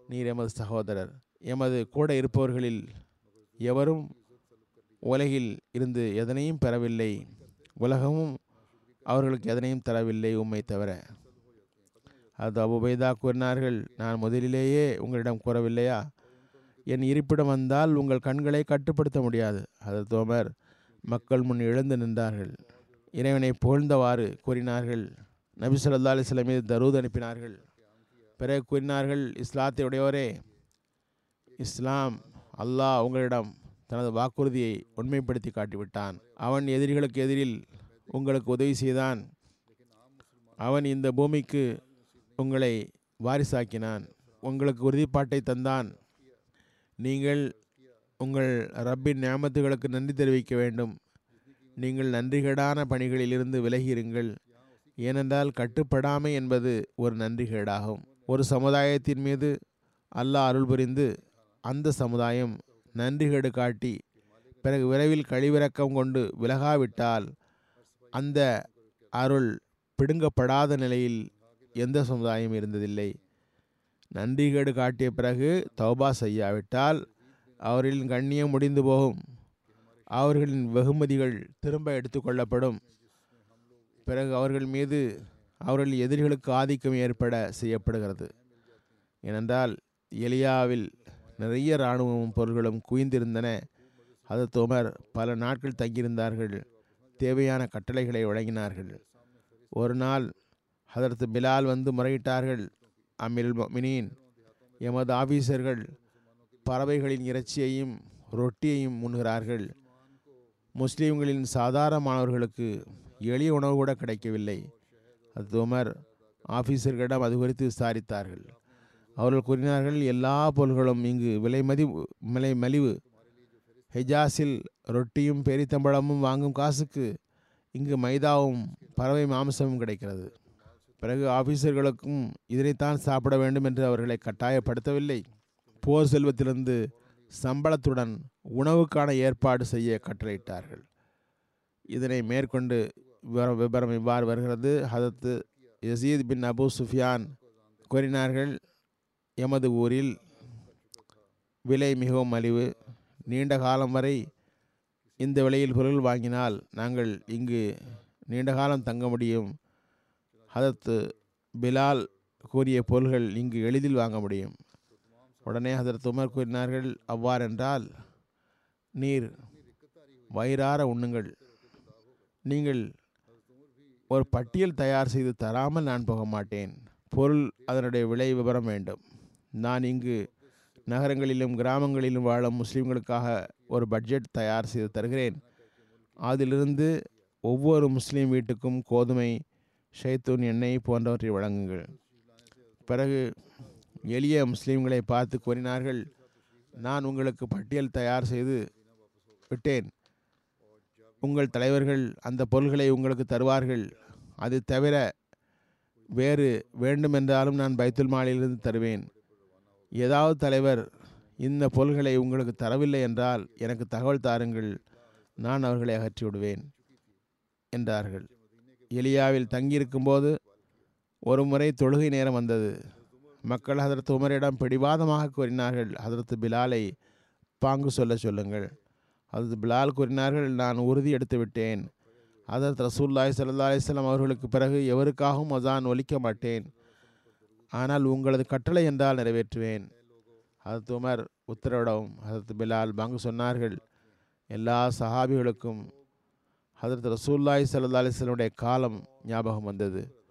நீர் எமது சகோதரர் எமது கூட இருப்பவர்களில் எவரும் உலகில் இருந்து எதனையும் பெறவில்லை. உலகமும் அவர்களுக்கு எதனையும் தரவில்லை உம்மை தவிர. அது அபுபைதா கூறினார்கள் நான் முதலிலேயே உங்களிடம் கூறவில்லையா? என் இருப்பிடம் வந்தால் உங்கள் கண்களை கட்டுப்படுத்த முடியாது. அது தோமர். மக்கள் முன் எழுந்து நின்றார்கள். இறைவனை புகழ்ந்தவாறு கூறினார்கள். நபி சொல்லா அலிஸ்லாம் மீது தரூத் அனுப்பினார்கள். பிறகு கூறினார்கள் இஸ்லாத்தை உடையோரே இஸ்லாம் அல்லாஹ் உங்களிடம் தனது வாக்குறுதியை உண்மைப்படுத்தி காட்டிவிட்டான். அவன் எதிரிகளுக்கு எதிரில் உங்களுக்கு உதவி செய்தான். அவன் இந்த பூமிக்கு உங்களை வாரிசாக்கினான். உங்களுக்கு உறுதிப்பாட்டை தந்தான். நீங்கள் உங்கள் ரப்பின் ஞாபகத்துகளுக்கு நன்றி தெரிவிக்க வேண்டும். நீங்கள் நன்றிகேடான பணிகளிலிருந்து விலகியிருங்கள். ஏனென்றால் கட்டுப்படாமை என்பது ஒரு நன்றிகேடாகும். ஒரு சமுதாயத்தின் மீது அல்லாஹ் அருள் புரிந்து அந்த சமுதாயம் நன்றிகேடு காட்டி பிறகு விரைவில் கழிவிறக்கம் கொண்டு விலகாவிட்டால் அந்த அருள் பிடுங்கப்படாத நிலையில் எந்த சமுதாயம் இருந்ததில்லை. நன்றிகேடு காட்டிய பிறகு தௌபா செய்யாவிட்டால் அவர்களின் கண்ணியம் முடிந்து போகும். அவர்களின் வெகுமதிகள் திரும்ப எடுத்துக்கொள்ளப்படும் பிறகு அவர்கள் மீது அவர்கள் எதிரிகளுக்கு ஆதிக்கம் ஏற்பட செய்யப்படுகிறது. ஏனென்றால் எலியாவில் நிறைய இராணுவமும் பொருள்களும் குவிந்திருந்தன. அது தோமர் பல நாட்கள் தங்கியிருந்தார்கள். தேவையான கட்டளைகளை வழங்கினார்கள். ஒரு நாள் அதற்கு பிலால் வந்து முறையிட்டார்கள். அமில் மினீன் எமது ஆபீசர்கள் பறவைகளின் இறைச்சியையும் ரொட்டியையும் உண்கிறார்கள் முஸ்லீம்களின் சாதாரணமானவர்களுக்கு எளிய உணவு கூட கிடைக்கவில்லை. அது உமர் ஆபீசர்களிடம் அது குறித்து விசாரித்தார்கள். அவர்கள் கூறினார்கள் எல்லா பொருள்களும் இங்கு விலை மதிவு விலை மலிவு. ஹெஜாஸில் ரொட்டியும் பெரித்தம்பழமும் வாங்கும் காசுக்கு இங்கு மைதாவும் பறவை மாம்சமும் கிடைக்கிறது. பிறகு ஆபீசர்களுக்கும் இதனைத்தான் சாப்பிட வேண்டும் என்று அவர்களை கட்டாயப்படுத்தவில்லை. போர் செல்வத்திலிருந்து சம்பளத்துடன் உணவுக்கான ஏற்பாடு செய்ய கட்டளையிட்டார்கள். இதனை மேற்கொண்டு விவரம் விபரம் இவ்வாறு வருகிறது. ஹதத்து யசீத் பின் அபு சுஃபியான் கூறினார்கள் எமது ஊரில் விலை மிகவும் மலிவு நீண்ட காலம் வரை இந்த விலையில் பொருள் வாங்கினால் நாங்கள் இங்கு நீண்ட காலம் தங்க முடியும். ஹதரத்து பிலால் கூறிய பொருள்கள் இங்கு எளிதில் வாங்க முடியும். உடனே ஹதரத் உமர் கூறினார்கள் அவ்வாறென்றால் நீர் வயிறார உண்ணுங்கள். நீங்கள் ஒரு பட்டியல் தயார் செய்து தராமல் நான் போக மாட்டேன். பொருள் அதனுடைய விலை விவரம் வேண்டும். நான் இங்கு நகரங்களிலும் கிராமங்களிலும் வாழும் முஸ்லீம்களுக்காக ஒரு பட்ஜெட் தயார் செய்து தருகிறேன். அதிலிருந்து ஒவ்வொரு முஸ்லீம் வீட்டுக்கும் கோதுமை ஷைத்தூன் எண்ணெய் போன்றவற்றை வழங்குங்கள். பிறகு எளிய முஸ்லீம்களை பார்த்து கூறினார்கள் நான் உங்களுக்கு பட்டியல் தயார் செய்து விட்டேன். உங்கள் தலைவர்கள் அந்த பொருள்களை உங்களுக்கு தருவார்கள். அது தவிர வேறு வேண்டுமென்றாலும் நான் பைத்துல் மாலிலிருந்து தருவேன். ஏதாவது தலைவர் இந்த பொருள்களை உங்களுக்கு தரவில்லை என்றால் எனக்கு தகவல் தாருங்கள். நான் அவர்களை அகற்றி விடுவேன் என்றார்கள். எலியாவில் தங்கியிருக்கும்போது ஒரு முறை தொழுகை நேரம் வந்தது. மக்கள் ஹதரத் உமரிடம் பிடிவாதமாக கூறினார்கள் ஹதரத் பிலாலை பாங்கு சொல்ல சொல்லுங்கள். ஹதரத் பிலால் கூறினார்கள் நான் உறுதி எடுத்து விட்டேன். ஹதரத் ரசூல்லாய் சல்லா அலிஸ்லாம் அவர்களுக்கு பிறகு எவருக்காகவும் அதான் ஒலிக்க மாட்டேன். ஆனால் உங்களது கட்டளை என்றால் நிறைவேற்றுவேன். ஹதரத் உமர் உத்தரவிடவும் ஹதரத் பிலால் பாங்கு சொன்னார்கள் எல்லா சஹாபிகளுக்கும் ஹதரத் ரசூல்லாய் சல்லா அலிஸ்லனுடைய காலம் ஞாபகம் வந்தது.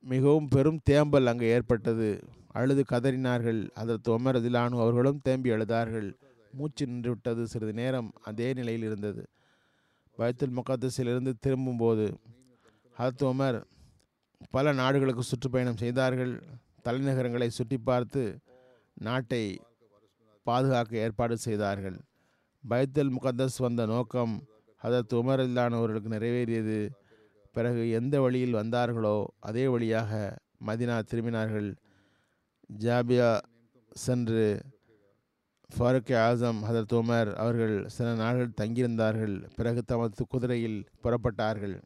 மிகவும் பெரும் தேம்பல் அங்கு ஏற்பட்டது. அழுது கதறினார்கள். அதற்கு உமர் அதிலானு அவர்களும் தேம்பி அழுதார்கள். மூச்சு நின்றுவிட்டது சிறிது நேரம் அதே நிலையில் இருந்தது. பைத்துல் முகத்தஸிலிருந்து திரும்பும்போது ஹதரத் உமர் பல நாடுகளுக்கு சுற்றுப்பயணம் செய்தார்கள். தலைநகரங்களை சுற்றி பார்த்து நாட்டை பாதுகாக்க ஏற்பாடு செய்தார்கள். பைத்துல் முகத்தஸ் வந்த நோக்கம் ஹதரத் உமர் இல்லானவர்களுக்கு நிறைவேறியது. பிறகு எந்த வழியில் வந்தார்களோ அதே வழியாக மதினா திரும்பினார்கள். ஜாபியா சென்று ஃபாருக் ஆசம் ஹதரத் உமர் அவர்கள் சில நாள்கள் தங்கியிருந்தார்கள். பிறகு தமது குதிரையில் புறப்பட்டார்கள்.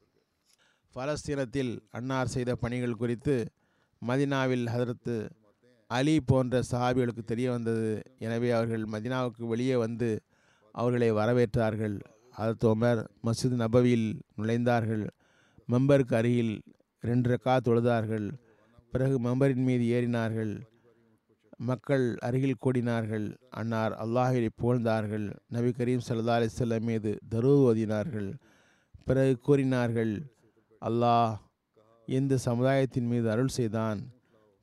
பலஸ்தீனத்தில் அன்னார் செய்த பணிகள் குறித்து மதினாவில் ஹதரத்து அலி போன்ற சஹாபிகளுக்கு தெரிய வந்தது. எனவே அவர்கள் மதினாவுக்கு வெளியே வந்து அவர்களை வரவேற்றார்கள். ஹதரத் உமர் மஸ்ஜித் நபவியில் நுழைந்தார்கள். மெம்பருக்கு அருகில் ரெண்டு ரக்கா தொழுதார்கள். பிறகு மெம்பரின் மீது ஏறினார்கள். மக்கள் அருகில் கூடினார்கள். அன்னார் அல்லாஹிலை புகழ்ந்தார்கள். நபி கரீம் சல்லா அலிஸ்லம் மீது தரூர் ஓதினார்கள். பிறகு கூறினார்கள் அல்லாஹ் இந்த சமுதாயத்தின் மீது அருள் செய்தான்?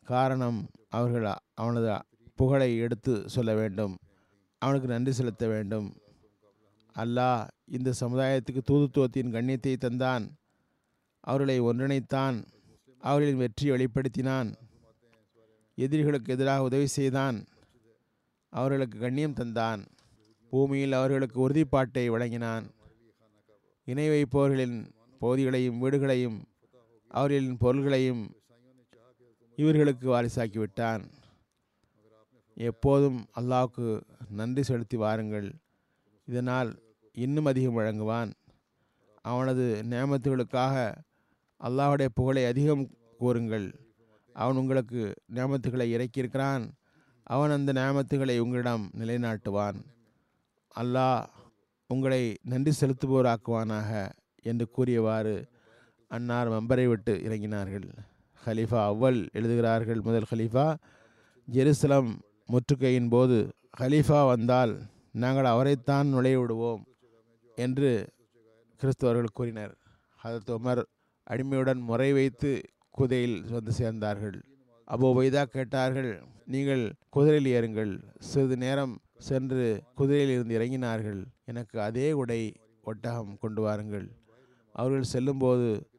காரணம் அவர்கள் அவனது புகழை எடுத்து சொல்ல வேண்டும். அவனுக்கு நன்றி செலுத்த வேண்டும். அல்லாஹ் இந்த சமுதாயத்துக்கு தூதுத்துவத்தின் கண்ணியத்தை தந்தான். அவர்களை ஒன்றிணைத்தான். அவர்களின் வெற்றியை வெளிப்படுத்தினான். எதிரிகளுக்கு எதிராக உதவி செய்தான். அவர்களுக்கு கண்ணியம் தந்தான். பூமியில் அவர்களுக்கு உறுதிப்பாட்டை வழங்கினான். இணை வைப்பவர்களின் பகுதிகளையும் வீடுகளையும் அவர்களின் பொருள்களையும் இவர்களுக்கு வாரிசாக்கிவிட்டான் எப்போதும் அல்லாவுக்கு நன்றி செலுத்தி வாருங்கள். இதனால் இன்னும் அதிகம் வழங்குவான். அவனது நியமத்துகளுக்காக அல்லாஹுடைய புகழை அதிகம் கூறுங்கள் அவன் உங்களுக்கு நியமத்துகளை இறக்கியிருக்கிறான். அவன் அந்த நியமத்துகளை உங்களிடம் நிலைநாட்டுவான். அல்லாஹ் உங்களை நன்றி செலுத்துபவராக்குவானாக என்று கூறியவாறு அன்னார் மெம்பரை விட்டு இறங்கினார்கள். ஹலீஃபா அவ்வல் எழுதுகிறார்கள். முதல் ஹலீஃபா ஜெருசலம் முற்றுகையின் போது ஹலீஃபா வந்தால் நாங்கள் அவரைத்தான் நுழைய விடுவோம் என்று கிறிஸ்தவர்கள் கூறினர். ஹதரத் உமர் அடிமையுடன் முறை வைத்து குதையில் வந்து சேர்ந்தார்கள். அப்போ வைதா கேட்டார்கள் நீங்கள் குதிரையில் ஏறுங்கள். சிறிது நேரம் சென்று குதிரையில் இருந்து இறங்கினார்கள். எனக்கு அதே உடை ஒட்டகம் கொண்டு வாருங்கள். அவர்கள் செல்லும்போது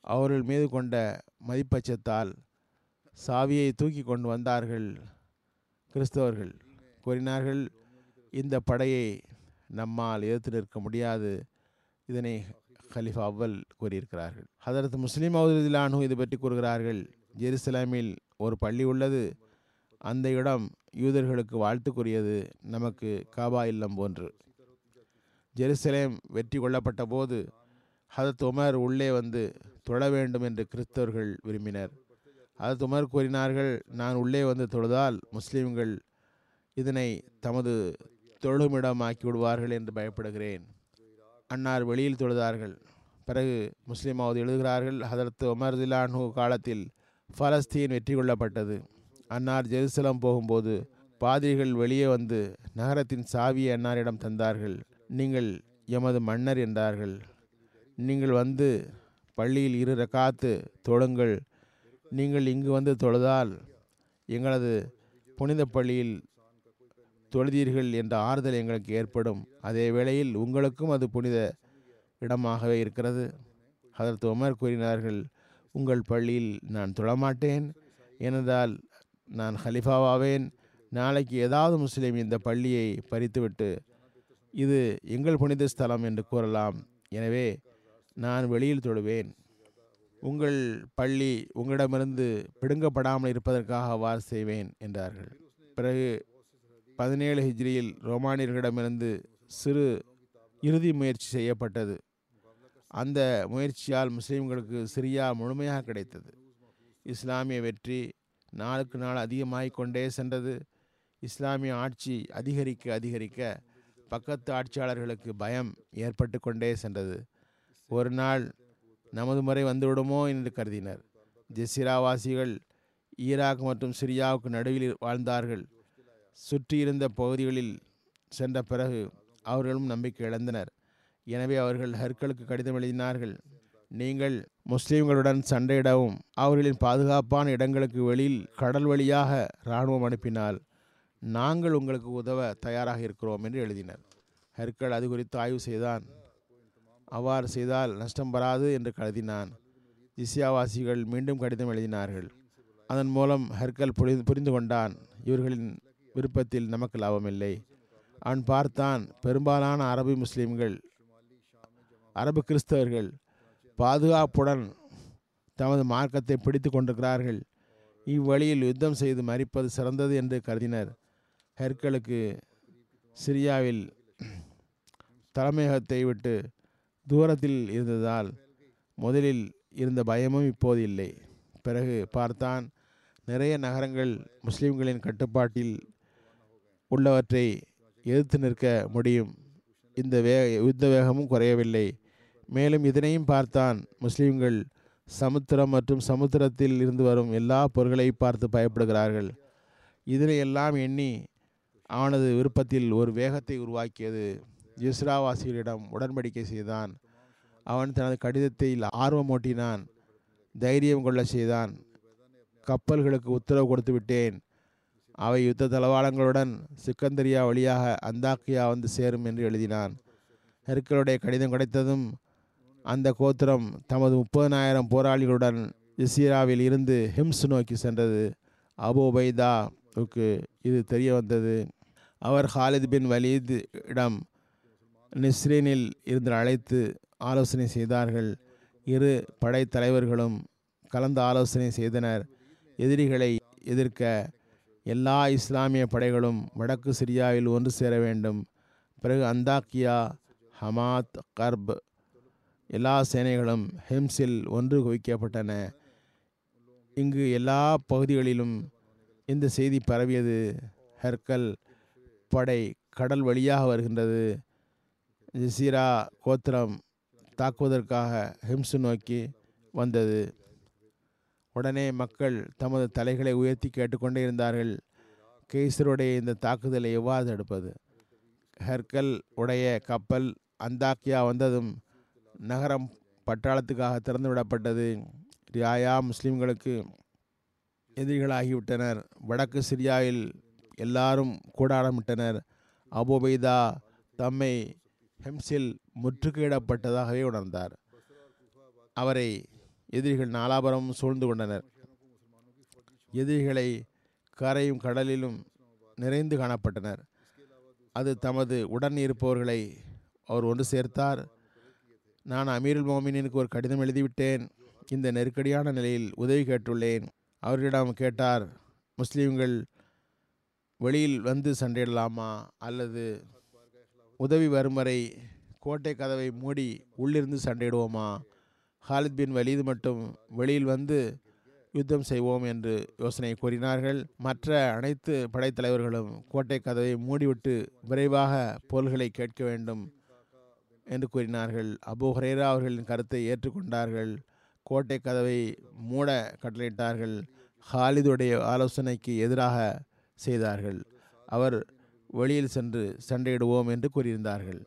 அவர்கள் மீது கொண்ட மதிப்பச்சத்தால் சாவியை தூக்கி கொண்டு வந்தார்கள் கிறிஸ்தவர்கள். கூறினார்கள் இந்த படையை நம்மால் எதிர்த்து நிற்க முடியாது இதனை ஹலிஃபா அவ்வல் கூறியிருக்கிறார்கள். ஹதரத் முஸ்லீம் அவுதிலானு இது பற்றி கூறுகிறார்கள் ஜெருசலேமில் ஒரு பள்ளி உள்ளது. அந்த இடம் யூதர்களுக்கு வாழ்த்துக்குரியது. நமக்கு காபா இல்லம் போன்று. ஜெருசலேம் வெற்றி கொள்ளப்பட்ட போது ஹதத் உமர் உள்ளே வந்து தொழ வேண்டும் என்று கிறிஸ்தவர்கள் விரும்பினர். ஹதத் உமர் கூறினார்கள் நான் உள்ளே வந்து தொழுதால் முஸ்லீம்கள் இதனை தமது தொழுமிடமாக்கி விடுவார்கள் என்று பயப்படுகிறேன். அன்னார் வெளியில் தொழுதார்கள். பிறகு முஸ்லீமாவது எழுதுகிறார்கள் ஹதரத் உமர் திலானு காலத்தில் பலஸ்தீன் வெற்றி கொள்ளப்பட்டது. அன்னார் ஜெருசலம் போகும்போது பாதிரிகள் வெளியே வந்து நகரத்தின் சாவியை அன்னாரிடம் தந்தார்கள். நீங்கள் எமது மன்னர் என்றார்கள். நீங்கள் வந்து பள்ளியில் இரு ரக்காத்து தொழுங்கள். நீங்கள் இங்கு வந்து தொழுதால் எங்களது புனித பள்ளியில் தொழுதீர்கள் என்ற ஆறுதல் எங்களுக்கு ஏற்படும். அதே வேளையில் உங்களுக்கும் அது புனித இடமாகவே இருக்கிறது. அதற்கு உமர் கூறினார்கள் உங்கள் பள்ளியில் நான் தொழமாட்டேன். ஏனென்றால் நான் ஹலிஃபாவாவேன். நாளைக்கு ஏதாவது முஸ்லீம் இந்த பள்ளியை பறித்துவிட்டு இது எங்கள் புனித ஸ்தலம் என்று கூறலாம். எனவே நான் வெளியில் தொழுவேன். உங்கள் பள்ளி உங்களிடமிருந்து பிடுங்கப்படாமல் இருப்பதற்காக அவ்வாறு செய்வேன் என்றார்கள். பிறகு பதினேழு ஹிஜ்ரியில் ரோமானியர்களிடமிருந்து சிறு இறுதி முயற்சி செய்யப்பட்டது. அந்த முயற்சியால் முஸ்லீம்களுக்கு சிரியா முழுமையாக கிடைத்தது. இஸ்லாமிய வெற்றி நாளுக்கு நாள் அதிகமாகிக் கொண்டே சென்றது. இஸ்லாமிய ஆட்சி அதிகரிக்க அதிகரிக்க பக்கத்து ஆட்சியாளர்களுக்கு பயம் ஏற்பட்டு கொண்டே சென்றது. ஒரு நாள் நமது முறை வந்துவிடுமோ என்று கருதினர். ஜெசிராவாசிகள் ஈராக் மற்றும் சிரியாவுக்கு நடுவில் வாழ்ந்தார்கள். சுற்றியிருந்த பகுதிகளில் சென்ற பிறகு அவர்களும் நம்பிக்கை இழந்தனர். எனவே அவர்கள் ஹர்களுக்கு கடிதம் எழுதினார்கள். நீங்கள் முஸ்லீம்களுடன் சண்டையிடவும் அவர்களின் பாதுகாப்பான இடங்களுக்கு வெளியில் கடல் வழியாக இராணுவம் அனுப்பினால் நாங்கள் உங்களுக்கு உதவ தயாராக இருக்கிறோம் என்று எழுதினர். ஹெர்கல் அது குறித்து ஆய்வு செய்தான். அவ்வாறு செய்தால் நஷ்டம் வராது என்று கருதினான். ஜிசியாவாசிகள் மீண்டும் கடிதம் எழுதினார்கள். அதன் மூலம் ஹெர்கல் புரிந்து புரிந்து கொண்டான். இவர்களின் விருப்பத்தில் நமக்கு லாபமில்லை அவன் பார்த்தான் பெரும்பாலான அரபு முஸ்லீம்கள் அரபு கிறிஸ்தவர்கள் பாதுகாப்புடன் தமது மார்க்கத்தை பிடித்து கொண்டிருக்கிறார்கள். இவ்வழியில் யுத்தம் செய்து மறிப்பது சிறந்தது என்று கருதினர். ஹெர்கலுக்கு சிரியாவில் தலைமையகத்தை விட்டு தூரத்தில் இருந்ததால் முதலில் இருந்த பயமும் இப்போது இல்லை. பிறகு பார்த்தான் நிறைய நகரங்கள் முஸ்லிம்களின் கட்டுப்பாட்டில் உள்ளவற்றை எதிர்த்து நிற்க முடியும். இந்த வே யுத்த வேகமும் குறையவில்லை. மேலும் இதனையும் பார்த்தான் முஸ்லிம்கள் சமுத்திரம் மற்றும் சமுத்திரத்தில் இருந்து வரும் எல்லா பொருட்களையும் பார்த்து பயப்படுகிறார்கள். இதனை எல்லாம் எண்ணி அவனது விருப்பத்தில் ஒரு வேகத்தை உருவாக்கியது. இஸ்ராவாசிகளிடம் உடன்படிக்கை செய்தான். அவன் தனது கடிதத்தில் ஆர்வமூட்டினான் தைரியம் கொள்ள செய்தான். கப்பல்களுக்கு உத்தரவு கொடுத்து விட்டேன் அவை யுத்த தளவாளங்களுடன் சிக்கந்தரியா வழியாக அந்தாக்கியா வந்து சேரும் என்று எழுதினான். ஹெர்க்கலுடைய கடிதம் கிடைத்ததும் அந்த கோத்திரம் தமது முப்பதனாயிரம் போராளிகளுடன் ஜசீராவில் இருந்து ஹிம்ஸ் நோக்கி சென்றது. அபுபைதாவுக்கு இது தெரிய வந்தது. அவர் ஹாலித் பின் வலீத் இடம் நிஸ்ரீனில் இருந்து அழைத்து ஆலோசனை செய்தார்கள். இரு படைத்தலைவர்களும் கலந்து ஆலோசனை செய்தனர். எதிரிகளை எதிர்க்க எல்லா இஸ்லாமிய படைகளும் வடக்கு சிரியாவில் ஒன்று சேர வேண்டும். பிறகு அந்தாக்கியா ஹமாத் கர்ப் எல்லா சேனைகளும் ஹெம்ஸில் ஒன்று குவிக்கப்பட்டன. இங்கு எல்லா பகுதிகளிலும் இந்த செய்தி பரவியது. ஹெர்கல் படை கடல் வழியாக வருகின்றது. ஜசீரா கோத்திரம் தாக்குவதற்காக ஹிம்சு நோக்கி வந்தது. உடனே மக்கள் தமது தலைகளை உயர்த்தி கேட்டுக்கொண்டே இருந்தார்கள். கேசருடைய இந்த தாக்குதலை எவ்வாறு தடுப்பது? ஹெர்கல் உடைய கப்பல் அந்தாக்கியா வந்ததும் நகரம் பட்டாளத்துக்காக திறந்து விடப்பட்டது. ரியாயா முஸ்லிம்களுக்கு எதிரிகளாகிவிட்டனர். வடக்கு சிரியாவில் எல்லாரும் கூடாடமிட்டனர் அபுபைதா தம்மை ஹெம்ஸில் முற்றுகையிடப்பட்டதாகவே உணர்ந்தார். அவரை எதிரிகள் நாலாபுரமும் சூழ்ந்து கொண்டனர். எதிரிகளை கரையும் கடலிலும் நிறைந்து காணப்பட்டனர். அது தமது உடன் இருப்பவர்களை அவர் ஒன்று சேர்த்தார். நான் அமீருல் மோமினுக்கு ஒரு கடிதம் எழுதிவிட்டேன். இந்த நெருக்கடியான நிலையில் உதவி கேட்டுள்ளேன். அவர்களிடம் கேட்டார் முஸ்லீம்கள் வெளியில் வந்து சண்டையிடலாமா? அல்லது உதவி வரும் வரை கோட்டை கதவை மூடி உள்ளிருந்து சண்டையிடுவோமா? ஹாலித் பின் வலீது மட்டும் வெளியில் வந்து யுத்தம் செய்வோம் என்று யோசனை கூறினார்கள். மற்ற அனைத்து படைத்தலைவர்களும் கோட்டை கதவை மூடிவிட்டு விரைவாக போல்களை கேட்க வேண்டும் என்று கூறினார்கள். அபு ஹரேரா அவர்களின் கருத்தை ஏற்றுக்கொண்டார்கள். கோட்டை கதவை மூட கட்டளையிட்டார்கள். ஹாலிதுடைய ஆலோசனைக்கு எதிராக செய்தார்கள். அவர் வெளியில் சென்று சண்டையிடுவோம் என்று கூறியிருந்தார்கள்.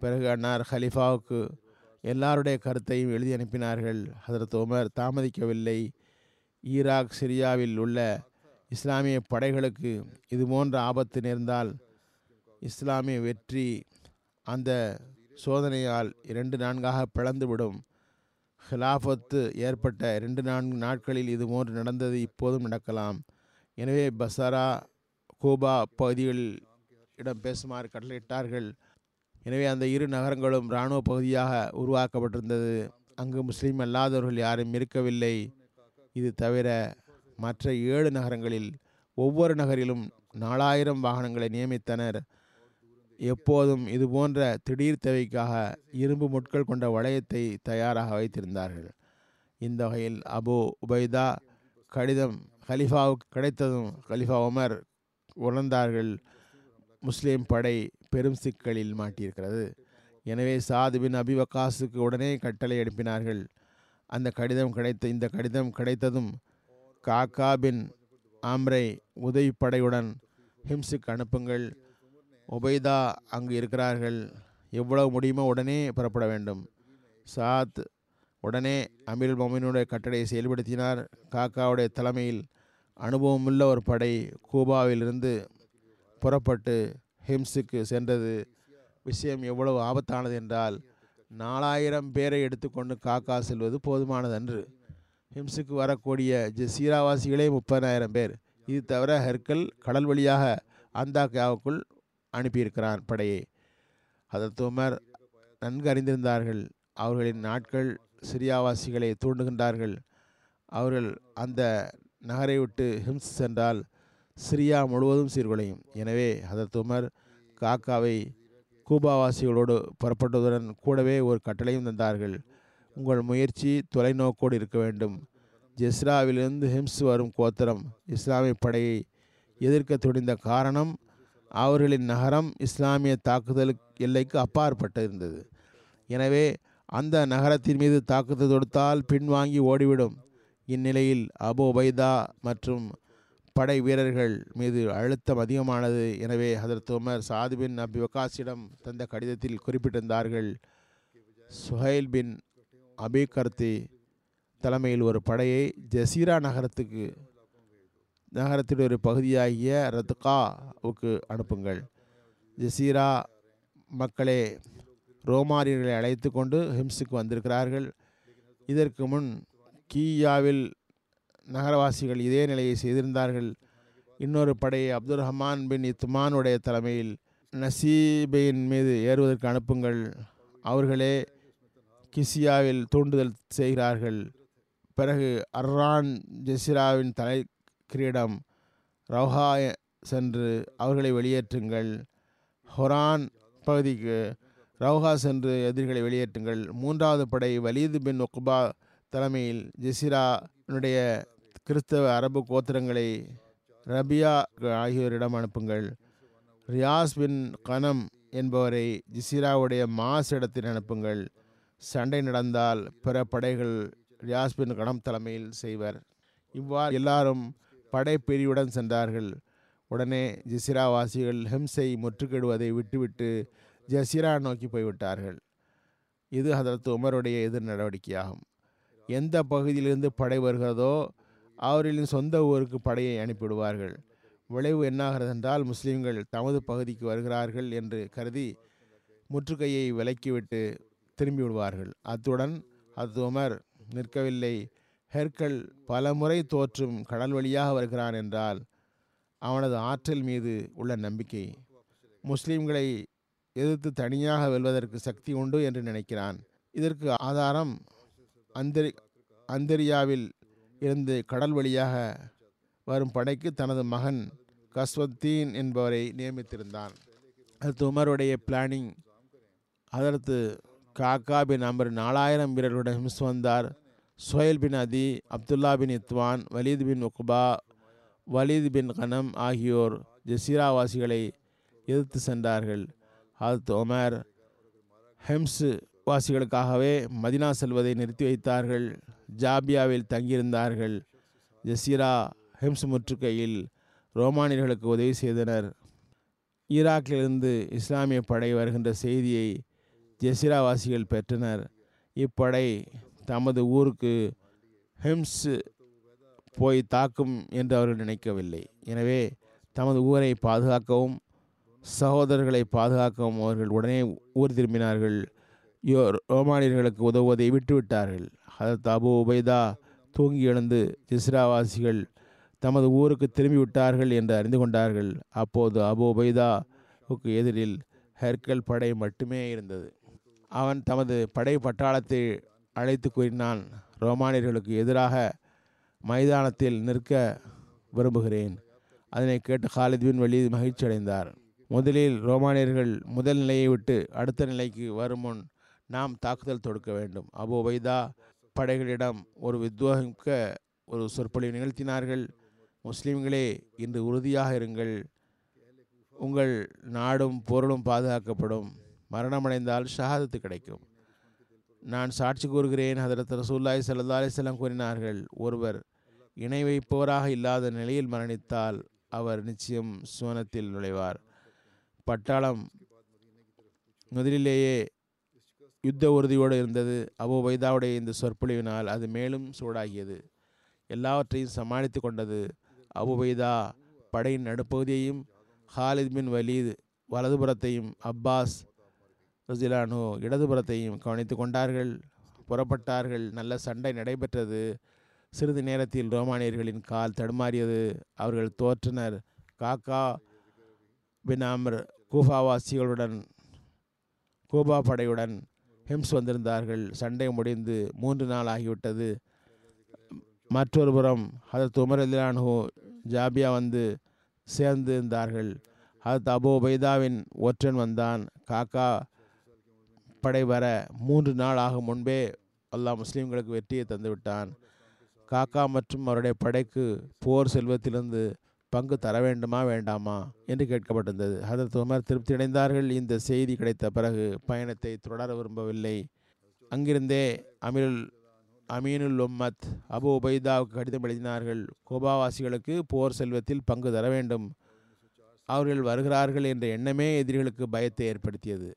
பிறகு அன்னார் ஹலிஃபாவுக்கு எல்லாருடைய கருத்தையும் எழுதி அனுப்பினார்கள். ஹசரத் உமர் தாமதிக்கவில்லை. ஈராக் சிரியாவில் உள்ள இஸ்லாமிய படைகளுக்கு இது போன்ற ஆபத்து நேர்ந்தால் இஸ்லாமிய வெற்றி அந்த சோதனையால் இரண்டு நான்காக பிளந்துவிடும். ஹிலாஃபத்து ஏற்பட்ட இரண்டு நான்கு நாட்களில் இது போன்று நடந்தது இப்போதும் நடக்கலாம். எனவே பசாரா கூபா பகுதிகளில் இடம் பேசுமாறு கட்டளையிட்டார்கள். எனவே அந்த இரு நகரங்களும் இராணுவ பகுதியாக உருவாக்கப்பட்டிருந்தது. அங்கு முஸ்லீம் அல்லாதவர்கள் யாரும் இருக்கவில்லை. இது தவிர மற்ற ஏழு நகரங்களில் ஒவ்வொரு நகரிலும் நாலாயிரம் வாகனங்களை நியமித்தனர். எப்போதும் இது போன்ற திடீர் தேவைக்காக இரும்பு முட்கள் கொண்ட வளையத்தை தயாராக வைத்திருந்தார்கள். இந்த வகையில் அபு உபைதா கடிதம் கலிஃபாவுக்கு கிடைத்ததும் கலிஃபா உமர் உணர்ந்தார்கள். முஸ்லீம் படை பெரும் சிக்கலில் மாட்டியிருக்கிறது. எனவே சாது பின் உடனே கட்டளை அனுப்பினார்கள் அந்த கடிதம் கிடைத்த இந்த கடிதம் கிடைத்ததும் காக்கா பின் ஆம்ரை உதவிப்படையுடன் ஹிம்ஸுக்கு அனுப்புங்கள். உபைதா அங்கு இருக்கிறார்கள். எவ்வளவு முடியுமோ உடனே புறப்பட வேண்டும். சாத் உடனே அமீருல் மொமினுடைய கட்டளையை செயல்படுத்தினார். காக்காவுடைய தலைமையில் அனுபவமுள்ள ஒரு படை கூபாவிலிருந்து புறப்பட்டு ஹிம்ஸுக்கு சென்றது. விஷயம் எவ்வளவு ஆபத்தானது என்றால் நாலாயிரம் பேரை எடுத்துக்கொண்டு காக்கா செல்வது போதுமானதன்று. ஹிம்ஸுக்கு வரக்கூடிய ஜசீராவாசிகளே முப்பதாயிரம் பேர். இது தவிர ஹெர்கல் கடல் வழியாக அந்தாக்கியாவுக்குள் அனுப்பியிருக்கிறான் படையை. அதற்கு உமர் நன்கு அறிந்திருந்தார்கள். அவர்களின் நாட்கள் சிரியாவாசிகளை தூண்டுகின்றார்கள். அவர்கள் அந்த நகரை விட்டு ஹிம்ஸ் சென்றால் சிரியா முழுவதும் சீர்குலையும். எனவே ஹதரத் உமர் காக்காவை கூபாவாசிகளோடு புறப்பட்டதுடன் கூடவே ஒரு கட்டளையும் தந்தார்கள். உங்கள் முயற்சி தொலைநோக்கோடு இருக்க வேண்டும். ஜெஸ்ராவிலிருந்து ஹிம்ஸ் வரும் கோத்திரம் இஸ்லாமிய படையை எதிர்க்க துணிந்த காரணம் அவர்களின் நகரம் இஸ்லாமிய தாக்குதல் எல்லைக்கு அப்பாற்பட்டு இருந்தது எனவே அந்த நகரத்தின் மீது தாக்குதல் தொடுத்தால் பின்வாங்கி ஓடிவிடும். இந்நிலையில் அபு உபைதா மற்றும் படை வீரர்கள் மீது அழுத்தம் அதிகமானது. எனவே ஹதரத் உமர் சாது பின் அபி வக்காஸிடம் தந்த கடிதத்தில் குறிப்பிட்டிருந்தார்கள் சுஹைல் பின் அபி கர்த்தி தலைமையில் ஒரு படையை ஜசீரா நகரத்துக்கு நகரத்தின் ஒரு பகுதியாகிய ரத்காவுக்கு அனுப்புங்கள். ஜசீரா மக்களே ரோமாரியர்களை அழைத்து கொண்டு ஹிம்ஸுக்கு வந்திருக்கிறார்கள். இதற்கு முன் கீயாவில் நகரவாசிகள் இதே நிலையை செய்திருந்தார்கள். இன்னொரு படையை அப்துல் ரஹ்மான் பின் இத்மானுடைய தலைமையில் நசீபையின் மீது ஏறுவதற்கு அனுப்புங்கள். அவர்களே கிசியாவில் தூண்டுதல் செய்கிறார்கள். பிறகு அர்ரான் ஜெசிராவின் தலை கிரீடம் ரவுஹா சென்று அவர்களை வெளியேற்றுங்கள். ஹொரான் பகுதிக்கு ரவுஹா சென்று எதிரிகளை வெளியேற்றுங்கள். மூன்றாவது படை வலீது பின் ஒக்குபா தலைமையில் ஜெசிரானுடைய கிறிஸ்தவ அரபு கோத்திரங்களை ரபியா ஆகியோரிடம் அனுப்புங்கள். ரியாஸ் பின் கனம் என்பவரை ஜிசிராவுடைய மாஸ் இடத்தில் அனுப்புங்கள். சண்டை நடந்தால் பிற படைகள் ரியாஸ் பின் கனம் தலைமையில் செய்வர். இவ்வாறு எல்லாரும் படைப்பிரிவுடன் சென்றார்கள். உடனே ஜிசிரா வாசிகள் ஹிம்ஸை விட்டுவிட்டு ஜசிரா நோக்கி போய்விட்டார்கள். இது அதற்கு உமருடைய எதிர் நடவடிக்கையாகும். எந்த பகுதியிலிருந்து படை வருகிறதோ அவர்களின் சொந்த ஊருக்கு படையை அனுப்பிவிடுவார்கள். விளைவு என்னாகிறது என்றால் முஸ்லீம்கள் தமது பகுதிக்கு வருகிறார்கள் என்று கருதி முற்றுகையை விலக்கிவிட்டு திரும்பி விடுவார்கள் அத்துடன் அது உமர் நிற்கவில்லை. ஹெர்கல் பல முறை தோற்றும் கடல் வழியாக வருகிறான் என்றால் அவனது ஆற்றல் மீது உள்ள நம்பிக்கை. முஸ்லீம்களை எதிர்த்து தனியாக வெல்வதற்கு சக்தி உண்டு என்று நினைக்கிறான். இதற்கு ஆதாரம் அந்தரி அந்தரியாவில் இருந்து கடல் வழியாக வரும் படைக்கு தனது மகன் கஸ்வத்தீன் என்பவரை நியமித்திருந்தான். அடுத்து உமருடைய பிளானிங். அதற்கு காக்கா பின் அமர் நாலாயிரம் வீரர்களுடன் ஹிம்ஸ் வந்தார். Suhail bin Adi Abdullah bin Itwan Walid bin Uqba Walid bin Ghanam ஆகியோர் ஜசீராவாசிகளை எதிர்த்து சென்றார்கள். ஹத் ஒமர் ஹெம்ஸ் வாசிகளுக்காகவே மதினா செல்வதை நிறுத்தி வைத்தார்கள். ஜாபியாவில் தங்கியிருந்தார்கள். ஜசீரா ஹெம்ஸ் முற்றுகையில் ரோமானியர்களுக்கு உதவி செய்தனர். ஈராக்கிலிருந்து இஸ்லாமிய படை வருகின்ற செய்தியை ஜெசிராவாசிகள் பெற்றனர். இப்படை தமது ஊருக்கு ஹெம்ஸ் போய் தாக்கும் என்று அவர்கள் நினைக்கவில்லை. எனவே தமது ஊரை பாதுகாக்கவும் சகோதரர்களை பாதுகாக்கவும் அவர்கள் உடனே ஊர் திரும்பினார்கள். ரோமானியர்களுக்கு உதவுவதை விட்டுவிட்டார்கள். ஹதத் அபு உபைதா தூங்கி எழுந்து ஜிஸ்ராவாசிகள் தமது ஊருக்கு திரும்பி விட்டார்கள் என்று அறிந்து கொண்டார்கள். அப்போது அபு உபைதாவுக்கு எதிரில் ஹெர்கல் படை மட்டுமே இருந்தது. அவன் தமது படை பட்டாளத்தை அழைத்து கூறினான் ரோமானியர்களுக்கு எதிராக மைதானத்தில் நிற்க விரும்புகிறேன். அதனை கேட்டு ஹாலித் பின் மகிழ்ச்சி அடைந்தார் முதலில் ரோமானியர்கள் முதல் நிலையை விட்டு அடுத்த நிலைக்கு வரும் முன் நாம் தாக்குதல் தொடுக்க வேண்டும். அபு உபைதா படைகளிடம் ஒரு வித்வாமிக்க ஒரு சொற்பொழிவு நிகழ்த்தினார்கள். முஸ்லிம்களே இன்று உறுதியாக இருங்கள். உங்கள் நாடும் பொருளும் பாதுகாக்கப்படும். மரணமடைந்தால் ஷஹாதத்து கிடைக்கும். நான் சாட்சி கூறுகிறேன். ஹதரத் ரசூல்லாய் சல்லா அலிஸ்லாம் கூறினார்கள் ஒருவர் இணை வைப்பவராக இல்லாத நிலையில் மரணித்தால் அவர் நிச்சயம் சுவனத்தில் நுழைவார். பட்டாளம் முதலிலேயே யுத்த உறுதியோடு இருந்தது. அபு வைதாவுடைய இந்த சொற்பொழிவினால் அது மேலும் சூடாகியது. எல்லாவற்றையும் சமாளித்து கொண்டது அபு வைதா படையின் நடுப்பகுதியையும் ஹாலித் பின் வலீத் வலதுபுறத்தையும் அப்பாஸ் ரஜிலானு இடதுபுறத்தையும் கவனித்து கொண்டார்கள். புறப்பட்டார்கள். நல்ல சண்டை நடைபெற்றது. சிறிது நேரத்தில் ரோமானியர்களின் கால் தடுமாறியது. அவர்கள் தோற்றனர். காக்கா பின் அமர் கூஃபாவாசிகளுடன் கூபா படையுடன் ஹிம்ஸ் வந்திருந்தார்கள். சண்டை முடிந்து மூன்று நாள் ஆகிவிட்டது. மற்றொரு புறம் ஹதரத் உமர் அலிலானு ஜாபியா வந்து சேர்ந்து இருந்தார்கள். ஹதத் அபு உபைதாவின் ஒற்றன் வந்தான். காக்கா படை வர மூன்று நாள் ஆகும் முன்பே அல்லாஹ் முஸ்லீம்களுக்கு வெற்றியை தந்துவிட்டான். காக்கா மற்றும் அவருடைய படைக்கு போர் செல்வத்திலிருந்து பங்கு தர வேண்டுமா வேண்டாமா என்று கேட்கப்பட்டிருந்தது. ஹதரத் உமர் திருப்தி அடைந்தார்கள். இந்த செய்தி கிடைத்த பிறகு பயணத்தை தொடர விரும்பவில்லை. அங்கிருந்தே அமீருல் அமீனுல் உம்மத் அபு உபைதாவுக்கு கடிதம் எழுதினார்கள். கோபாவாசிகளுக்கு போர் செல்வத்தில் பங்கு தர வேண்டும். அவர்கள் வருகிறார்கள் என்ற எண்ணமே எதிரிகளுக்கு பயத்தை ஏற்படுத்தியது.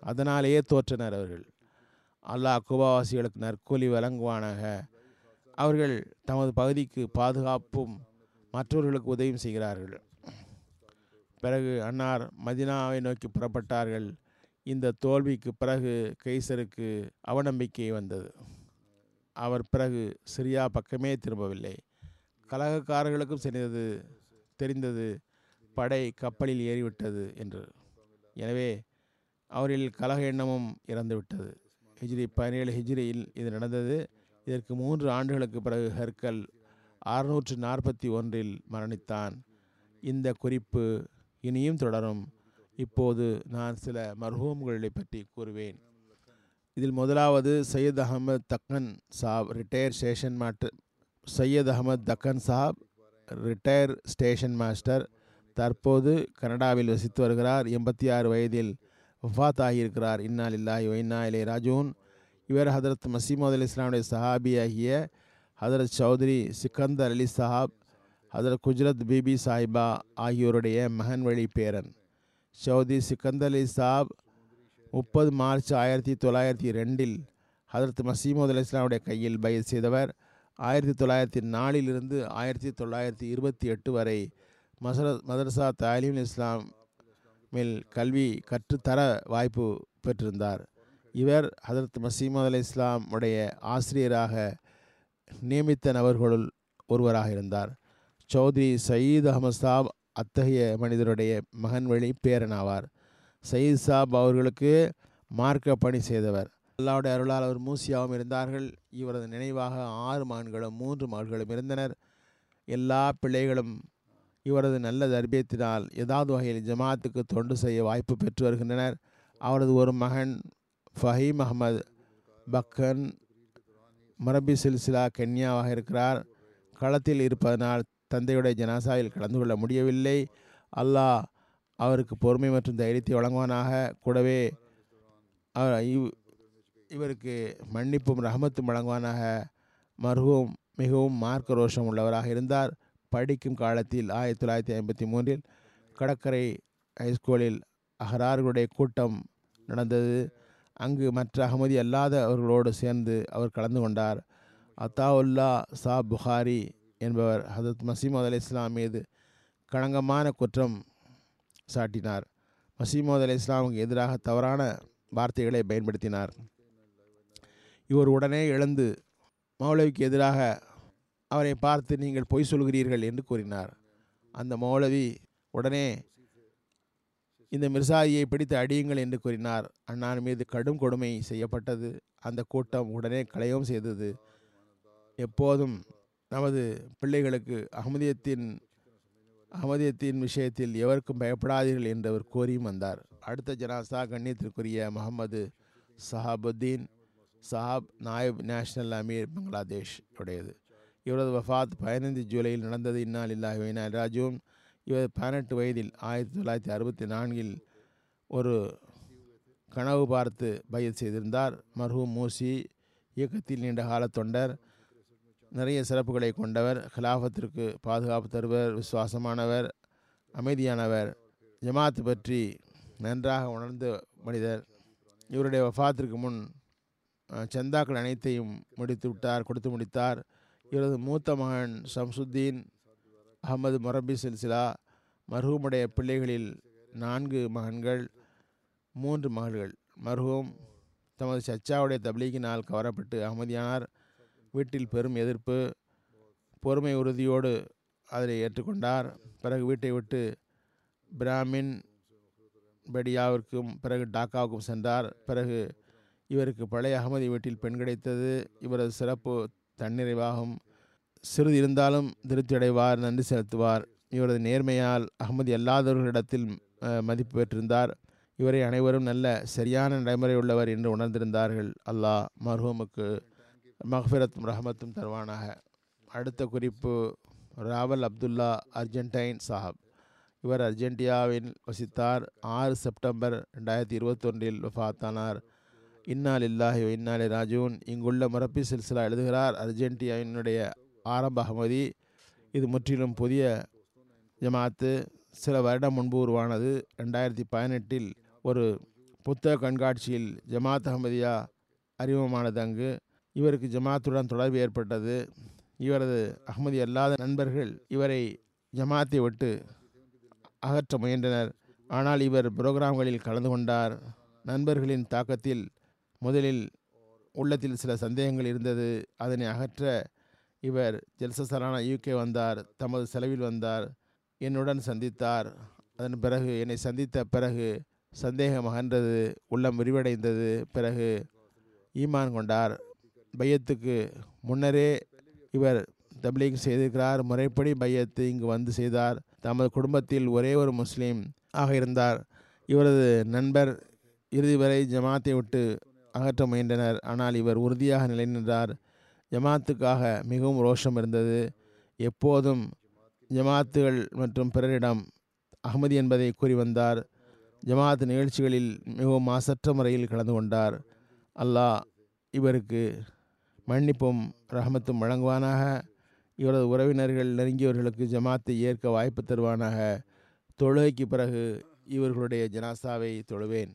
அதனாலேயே தோற்றனர் அவர்கள். அல்லாஹ் குபாவாசிகளுக்கு நற்கூலி வழங்குவானாக. அவர்கள் தமது பகுதிக்கு பாதுகாப்பும் மற்றவர்களுக்கு உதவியும் செய்கிறார்கள். பிறகு அன்னார் மதினாவை நோக்கி புறப்பட்டார்கள். இந்த தோல்விக்கு பிறகு கைசருக்கு அவநம்பிக்கை வந்தது. அவர் பிறகு சிரியா பக்கமே திரும்பவில்லை. கலகக்காரர்களுக்கும் தெரிந்தது தெரிந்தது படை கப்பலில் ஏறிவிட்டது என்று. எனவே அவரில் கலக எண்ணமும் இறந்துவிட்டது. ஹிஜ்ரி பதினேழு ஹிஜ்ரியில் இது நடந்தது. இதற்கு மூன்று ஆண்டுகளுக்கு பிறகு ஹெர்கல் அறுநூற்று நாற்பத்தி ஒன்றில் மரணித்தான். இந்த குறிப்பு இனியும் தொடரும். இப்போது நான் சில மர்ஹூம்களை பற்றி கூறுவேன். இதில் முதலாவது Syed Ahmed Thakkan Saab retired station master Syed Ahmed Thakkan Saab retired station master தற்போது கனடாவில் வசித்து வருகிறார். எண்பத்தி ஆறு வயதில் வஃத் ஆகியிருக்கிறார் இன்னா இல்லாஹி ஒய்னா இலே ராஜூன். இவர் ஹதரத் மசீமது அலி இஸ்லாமுடைய சஹாபி ஆகிய ஹதரத் சௌத்ரி சிக்கந்தர் அலி சஹாப் ஹதரத் குஜரத் பிபி சாஹிபா ஆகியோருடைய மகன் வழி பேரன். சௌத்ரி சிக்கந்தர் அலி சாப் முப்பது மார்ச் ஆயிரத்தி தொள்ளாயிரத்தி ரெண்டில் ஹதரத் மசீமது அலி இஸ்லாமுடைய கையில் பயிர் செய்தவர். ஆயிரத்தி தொள்ளாயிரத்தி நாலிலிருந்து ஆயிரத்தி தொள்ளாயிரத்தி இருபத்தி எட்டு வரை மசர மதரசா தாலீம் இஸ்லாம் கல்வி கற்றுத்தர வாய்ப்பு பெற்றிருந்தார். இவர் ஹதரத் மசீமது அலி இஸ்லாம் உடைய ஆசிரியராக நியமித்த நபர்களுள் ஒருவராக இருந்தார். சௌத்ரி சயீத் அகமது சாப் அத்தகைய மனிதருடைய மகன் வழி பேரனாவார். சயீத் சாப் அவர்களுக்கு மார்க்க பணி செய்தவர். அல்லாவுடைய அருளால் அவர் மூசியாவும் இருந்தார்கள். இவரது நினைவாக ஆறு மகன்களும் மூன்று மகள்களும் இருந்தனர். எல்லா பிள்ளைகளும் இவரது நல்ல தர்பியத்தினால் ஏதாவது வகையில் ஜமாத்துக்கு தொண்டு செய்ய வாய்ப்பு பெற்று வருகின்றனர். அவரது ஒரு மகன் ஃபஹீம் அகமது பக்கன் மரபி சில்சிலா கென்யாவாக இருக்கிறார். களத்தில் இருப்பதனால் தந்தையுடைய ஜனாசாவில் கலந்து கொள்ள முடியவில்லை. அல்லாஹ் அவருக்கு பொறுமை மற்றும் தைரியத்தை வழங்குவானாக. கூடவே அவர் இவ் இவருக்கு மன்னிப்பும் ரஹமத்தும் வழங்குவானாக. மருகும் மிகவும் மார்க்க ரோஷம் உள்ளவராக இருந்தார். படிக்கும் காலத்தில் ஆயிரத்தி தொள்ளாயிரத்தி ஐம்பத்தி மூன்றில் கடற்கரை ஹைஸ்கூலில் அகரார்களுடைய கூட்டம் நடந்தது. அங்கு மற்ற அகமதி அல்லாதவர்களோடு சேர்ந்து அவர் கலந்து கொண்டார். அத்தாவுல்லா சா புகாரி என்பவர் ஹசரத் மசீமது அலி இஸ்லாம் மீது களங்கமான குற்றம் சாட்டினார். மசீமது அலி இஸ்லாமுக்கு எதிராக தவறான வார்த்தைகளை பயன்படுத்தினார். இவர் உடனே எழுந்து மௌலவிக்கு எதிராக அவரை பார்த்து நீங்கள் பொய் சொல்கிறீர்கள் என்று கூறினார். அந்த மௌலவி உடனே இந்த மிர்சாயியை பிடித்து அடியுங்கள் என்று கூறினார். அண்ணான் மீது கடும் கொடுமை செய்யப்பட்டது. அந்த கூட்டம் உடனே களையவும் செய்தது. எப்போதும் நமது பிள்ளைகளுக்கு அகமதியத்தின் அகமதியத்தின் விஷயத்தில் எவருக்கும் பயப்படாதீர்கள் என்று அவர் கோரியும் வந்தார். அடுத்த ஜனாசா கண்ணியத்திற்குரிய முகமது சஹாபுத்தீன் சஹாப் நாயப் நேஷனல் அமீர் பங்களாதேஷ் உடையது. இவரது வஃபாத் பதினைந்து ஜூலையில் நடந்தது. இன்னால் இல்லாஹினா ராஜுவும் இவர் பதினெட்டு வயதில் ஆயிரத்தி தொள்ளாயிரத்தி அறுபத்தி நான்கில் ஒரு கனவு பார்த்து பயிர் செய்திருந்தார். மர்ஹூம் மூசி இயக்கத்தில் நீண்ட கால தொண்டர் நிறைய சிறப்புகளை கொண்டவர் ஹிலாஃபத்திற்கு பாதுகாப்பு தருவர் விசுவாசமானவர் அமைதியானவர் ஜமாத் பற்றி நன்றாக உணர்ந்த மனிதர். இவருடைய வஃபாத்திற்கு முன் சந்தாக்கள் அனைத்தையும் முடித்து விட்டார் கொடுத்து முடித்தார். இவரது மூத்த மகன் ஷம்சுத்தீன் அகமது மொரபி சில்சிலா மர்ஹூமுடைய பிள்ளைகளில் நான்கு மகன்கள் மூன்று மகள்கள். மர்ஹூம் தமது சச்சாவுடைய தப்லீகினால் கவரப்பட்டு அகமதியானார் வீட்டில் பெரும் எதிர்ப்பு பொறுமை உறுதியோடு அதை ஏற்றுக்கொண்டார். பிறகு வீட்டை விட்டு பிராமின் பெடியாவிற்கும் பிறகு டாக்காவுக்கும் சென்றார். பிறகு இவருக்கு பழைய அகமதி வீட்டில் பெண் கிடைத்தது. இவரது சிறப்பு தன்னிறைவாகும். சிறிது இருந்தாலும் திருப்தி அடைவார் நன்றி செலுத்துவார். இவரது நேர்மையால் அகமது அல்லாதவர்களிடத்தில் மதிப்பு பெற்றிருந்தார். இவரை அனைவரும் நல்ல சரியான நடைமுறை உள்ளவர் என்று உணர்ந்திருந்தார்கள். அல்லாஹ் மர்ஹூமுக்கு மஹ்ஃபிரத்தும் ரஹமத்தும் தருவானாக. அடுத்த குறிப்பு ராவல் அப்துல்லா அர்ஜென்டைன் சாஹப். இவர் அர்ஜென்டியாவில் வசித்தார். ஆறு செப்டம்பர் ரெண்டாயிரத்தி இருபத்தொன்றில் வஃத்தானார். இன்னால் இல்லாஹி இன்னாலி ராஜூன். இங்குள்ள மரப்பி சில்சிலா எழுதுகிறார் அர்ஜென்டியாவினுடைய ஆரம்ப அகமதி இது முற்றிலும் புதிய ஜமாத்து. சில வருடம் முன்பு உருவானது ரெண்டாயிரத்தி பதினெட்டில் ஒரு புத்தக கண்காட்சியில் ஜமாத் அகமதியா அறிமுகமானது அங்கு. இவருக்கு ஜமாத்துடன் தொடர்பு ஏற்பட்டது. இவரது அகமதி அல்லாத நண்பர்கள் இவரை ஜமாத்தை விட்டு அகற்ற முயன்றனர். ஆனால் இவர் புரோகிராம்களில் கலந்து கொண்டார். நண்பர்களின் தாக்கத்தில் முதலில் உள்ளத்தில் சில சந்தேகங்கள் இருந்தது. அதனை அகற்ற இவர் ஜெல்சசரான யூகே வந்தார் தமது செலவில் வந்தார் என்னுடன் சந்தித்தார். அதன் பிறகு என்னை சந்தித்த பிறகு சந்தேகம் அகன்றது உள்ளம் விரிவடைந்தது. பிறகு ஈமான் கொண்டார். பையத்துக்கு முன்னரே இவர் தப்லீக் செய்திருக்கிறார். முறைப்படி பையத்து இங்கு வந்து செய்தார் தமது குடும்பத்தில் ஒரே ஒரு முஸ்லீம் ஆக இருந்தார். இவரது நண்பர் இறுதி வரை ஜமாத்தை விட்டு அகற்ற முயன்றனர். ஆனால் இவர் உறுதியாக நிலை நின்றார் ஜமாத்துக்காக மிகவும் ரோஷம் இருந்தது. எப்போதும் ஜமாத்துகள் மற்றும் பிறரிடம் அகமதி என்பதை கூறி வந்தார். ஜமாத் நிகழ்ச்சிகளில் மிகவும் மாசற்ற முறையில் கலந்து கொண்டார். அல்லாஹ் இவருக்கு மன்னிப்பும் ரஹமத்தும் வழங்குவானாக. இவரது உறவினர்கள் நெருங்கியவர்களுக்கு ஜமாத்தை ஏற்க வாய்ப்பு தருவானாக. தொழுகைக்கு பிறகு இவர்களுடைய ஜனாசாவை தொழுவேன்.